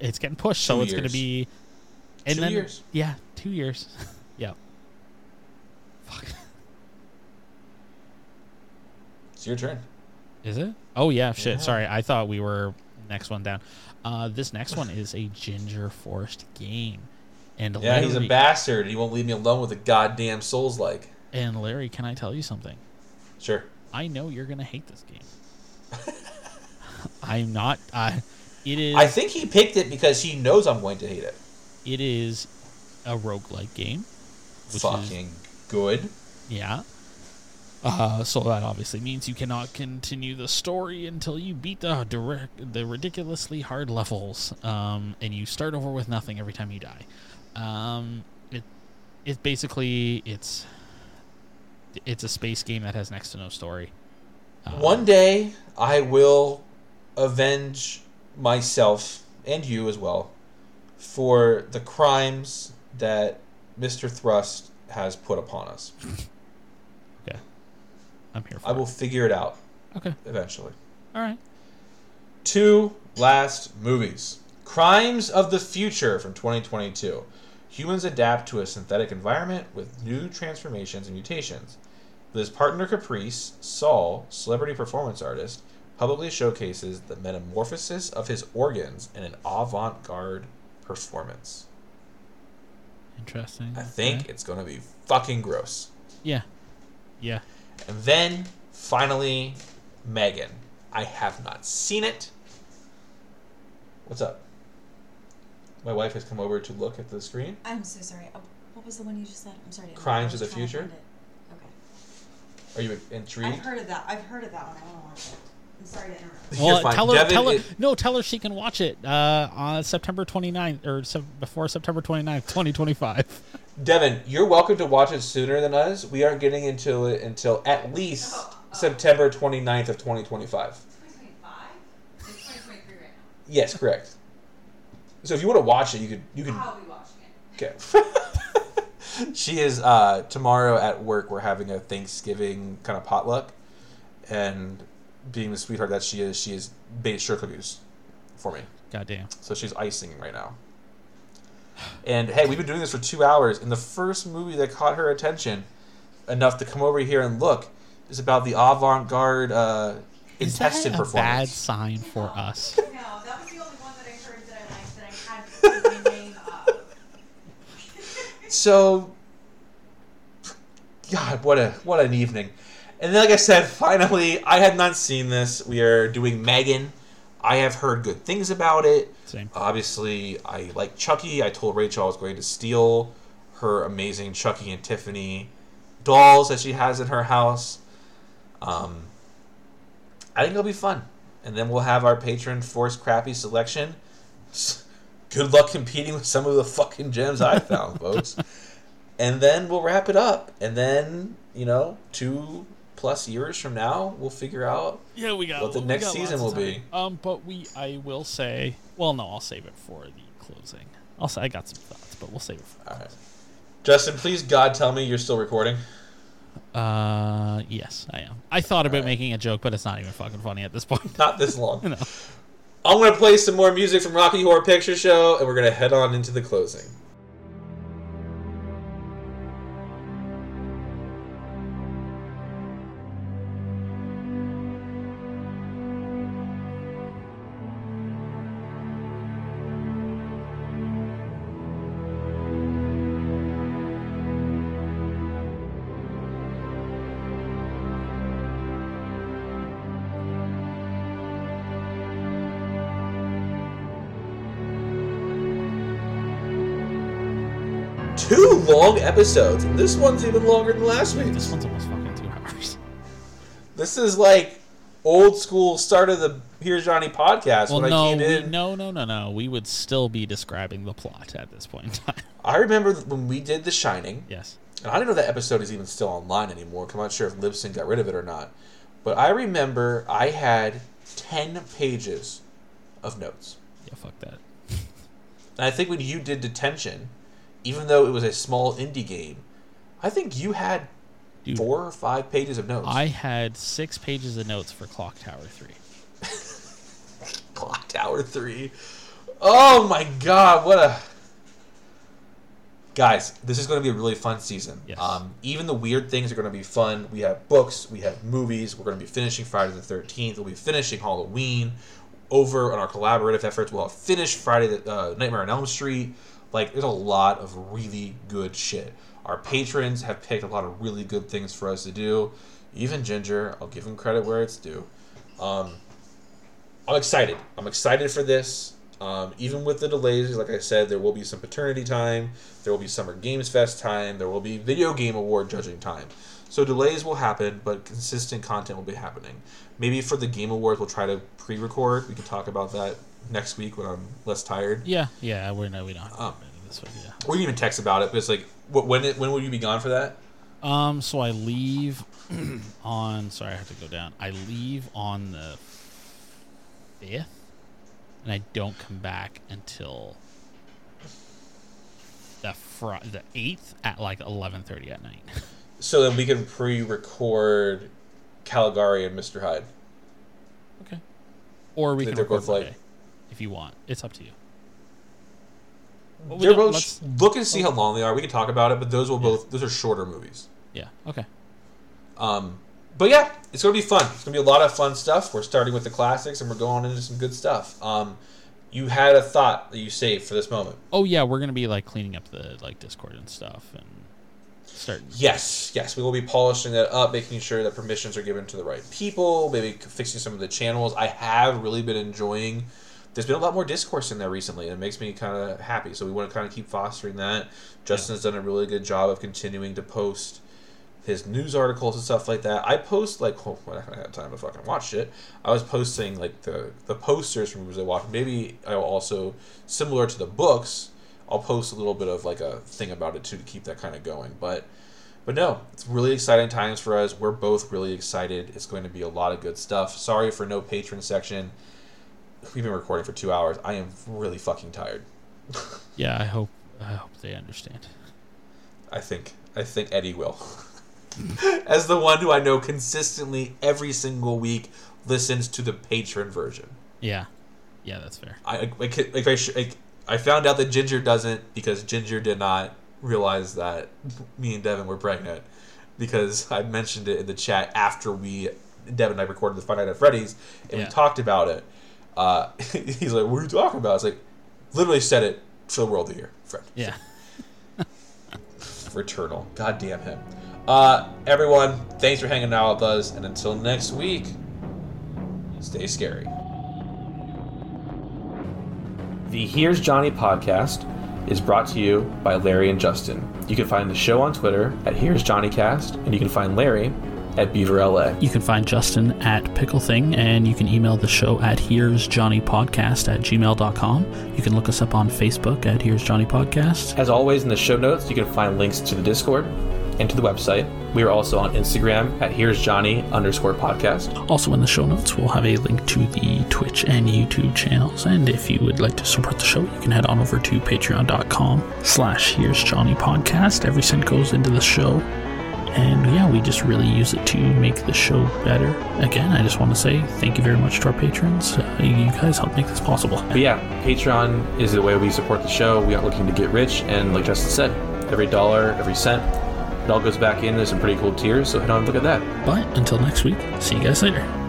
S2: it's getting pushed, so
S1: Two
S2: it's going to be. And
S1: Two
S2: then
S1: years.
S2: yeah, two years. *laughs* yeah. Fuck.
S1: It's your turn.
S2: Is it? Oh yeah, shit.
S1: Yeah.
S2: Sorry, I thought we were next one down. Uh, this next one is a Ginger Forest game, and
S1: Yeah, he's a bastard. He won't leave me alone with a goddamn Souls like.
S2: And Larry, can I tell you something?
S1: Sure.
S2: I know you're gonna hate this game. *laughs* I'm not. Uh, it is.
S1: I think he picked it because he knows I'm going to hate it.
S2: it is a roguelike game. Which is-
S1: Fucking good.
S2: Yeah. Uh, so that obviously means you cannot continue the story until you beat the direct, the ridiculously hard levels, um, and you start over with nothing every time you die. Um, it it basically it's it's a space game that has next to no story. Uh,
S1: One day I will avenge myself and you as well for the crimes that Mr. Thrust has put upon us. *laughs*
S2: I'm here for.
S1: I will figure it out.
S2: Okay,
S1: eventually.
S2: all right.
S1: Two last movies Crimes of the Future from 2022. Humans adapt to a synthetic environment with new transformations and mutations. With his partner Caprice, Saul, celebrity performance artist, publicly showcases the metamorphosis of his organs in an avant garde performance.
S2: Interesting.
S1: I think
S2: Okay.
S1: it's going to be fucking gross.
S2: Yeah, yeah.
S1: And then, finally, Megan. I have not seen it. What's up? My wife has come over to look at the screen.
S4: I'm so sorry. Uh, what was the one you just said? I'm sorry. to
S1: Crimes of the
S4: I was trying
S1: Future?
S4: to find it.
S1: Are you intrigued?
S4: I've heard of that. I've heard of that one. I want to watch it. I'm sorry to interrupt.
S1: You're
S2: Well,
S1: fine.
S2: tell her,
S1: Devin,
S2: tell her,
S1: it-
S2: no, tell her she can watch it uh, on September 29th or se- before September 29th, 2025. *laughs*
S1: Devin, you're welcome to watch it sooner than us. We aren't getting into it until at least
S3: Oh, oh.
S1: September 29th of 2025.
S3: 2025? It's 2023 right
S1: Yes, correct. So if you want to watch it, you could you
S3: now.
S1: could
S3: I'll be watching it.
S1: Okay. *laughs* she is uh, tomorrow at work. We're having a Thanksgiving kind of potluck, and being the sweetheart that she is, she has baked sugar cookies for me.
S2: Goddamn.
S1: So she's icing right now. And hey, we've been doing this for two hours, and the first movie that caught her attention enough to come over here and look is about the avant-garde uh,
S2: Is that
S1: intestine
S2: a bad sign for us? *laughs*
S3: No, that was the only one that I heard that I liked that I had to put my name up.
S1: So, God, what a what an evening! And then, like I said, finally, I had not seen this. We are doing Megan. I have heard good things about it.
S2: Same.
S1: Obviously, I like Chucky. I told Rachel I was going to steal her amazing Chucky and Tiffany dolls that she has in her house. Um, I think it'll be fun. And then we'll have our patron force crappy selection. *laughs* Good luck competing with some of the fucking gems I found, folks. *laughs* And then we'll wrap it up. And then, you know, two plus years from now, we'll figure out
S2: Yeah, we got
S1: What the next season will
S2: be. Um, but we, I will say, well, no, I'll save it for the closing. I'll say I got some thoughts, but we'll save it for.
S1: All right. Justin, please, God, tell me you're still recording.
S2: Uh, yes, I am. I thought about
S1: Alright.
S2: making a joke, but it's not even fucking funny at this point.
S1: Not this *laughs* long.
S2: no.
S1: I'm going to play some more music from Rocky Horror Picture Show, and we're going to head on into the closing. Long episodes, this one's even longer than last week.
S2: This one's almost fucking two hours. *laughs*
S1: This is like old school start of the Here's Johnny podcast
S2: Well,
S1: when I
S2: no,
S1: came
S2: we, no, no, no, no. We would still be describing the plot at this point in time. *laughs*
S1: I remember when we did The Shining,
S2: yes.
S1: and I don't know that episode is even still online anymore. I'm not sure if Libsyn got rid of it or not. But I remember I had 10 pages of notes.
S2: Yeah, fuck that.
S1: And I think when you did Detention, even though it was a small indie game, I think you had
S2: Dude,
S1: four or five pages of notes.
S2: I had six pages of notes for Clock Tower 3. *laughs*
S1: Clock Tower 3. Oh my god, what a. Guys, this is going to be a really fun season.
S2: Yes.
S1: Um, even the weird things are going to be fun. We have books, we have movies. We're going to be finishing Friday the 13th. We'll be finishing Halloween. Over on our collaborative efforts, we'll have finished Friday the uh, Nightmare on Elm Street. Like, there's a lot of really good shit. Our patrons have picked a lot of really good things for us to do. Even Ginger, I'll give him credit where it's due. Um, I'm excited. I'm excited for this. Um, even with the delays, like I said, there will be some paternity time, there will be Summer Games Fest time, there will be Video Game Award judging time. So delays will happen, but consistent content will be happening. Maybe for the Game Awards, we'll try to pre-record. We can talk about that next week when I'm less tired.
S2: Yeah, yeah, we're no, we don't. Have
S1: Oh.
S2: it this way, yeah.
S1: Or you even text about it. But it's like, wh- when it, when will you be gone for that?
S2: Um, so I leave *clears throat* on. Sorry, I have to go down. I leave on the fifth, and I don't come back until the fr- the eighth at like eleven thirty at night. *laughs*
S1: So then we can pre-record Caligari and Mr. Hyde.
S2: okay. Or we can
S1: they're
S2: record
S1: both like-
S2: Monday, if you want. It's up to you. Well, we
S1: They're both.
S2: let's-
S1: look and see how long they are. We can talk about it, but those will both. Those are shorter movies.
S2: yeah. Okay.
S1: Um, but yeah, it's gonna be fun. It's gonna be a lot of fun stuff. We're starting with the classics, and we're going into some good stuff. Um, you had a thought that you saved for this moment.
S2: Oh yeah, we're gonna be like cleaning up the like Discord and stuff and starting.
S1: Yes, yes, we will be polishing that up, making sure that permissions are given to the right people, maybe fixing some of the channels. I have really been enjoying. There's been a lot more discourse in there recently, and it makes me kind of happy. So we want to kind of keep fostering that. Justin's done a really good job of continuing to post his news articles and stuff like that. I post like oh, well, when I had time to fucking watch it. I was posting like the the posters from movies I watched. Maybe I'll also similar to the books. I'll post a little bit of like a thing about it too to keep that kind of going. But but no, it's really exciting times for us. We're both really excited. It's going to be a lot of good stuff. Sorry for no patron section. We've been recording for two hours. I am really fucking tired.
S2: Yeah, I hope I hope they understand.
S1: I think I think Eddie will. *laughs* As the one who I know consistently every single week listens to the patron version.
S2: Yeah, yeah, that's fair.
S1: I like I, I, I found out that Ginger doesn't because Ginger did not realize that me and Devin were pregnant because I mentioned it in the chat after we Devin and I recorded the Five Night at Freddy's and
S2: Yeah.
S1: we talked about it. Uh, *laughs* he's like, "What are you talking about?" I was like, "Literally said it for the world to hear, friend."
S2: Yeah. *laughs*
S1: Returnal. God damn him. Uh, everyone, thanks for hanging out with us, and until next week, stay scary. The Here's Johnny podcast is brought to you by Larry and Justin. You can find the show on Twitter at Here's Johnny Cast, and you can find Larry at Beaver LA.
S2: You can find Justin at Pickle Thing, and you can email the show at Here's Johnny Podcast at gmail.com. You can look us up on Facebook at Here's Johnny Podcast.
S1: As always, in the show notes, you can find links to the Discord and to the website. We are also on Instagram at Here's Johnny underscore podcast.
S2: Also, in the show notes, we'll have a link to the Twitch and YouTube channels. And if you would like to support the show, you can head on over to patreon.com slash Here's Johnny Podcast. Every cent goes into the show. And yeah, we just really use it to make the show better. Again, I just want to say thank you very much to our patrons. Uh, you guys help make this possible.
S1: But yeah, Patreon is the way we support the show. We aren't looking to get rich, and like Justin said, every dollar, every cent, it all goes back in. There's some pretty cool tiers, so head on and look at that.
S2: But until next week, see you guys later.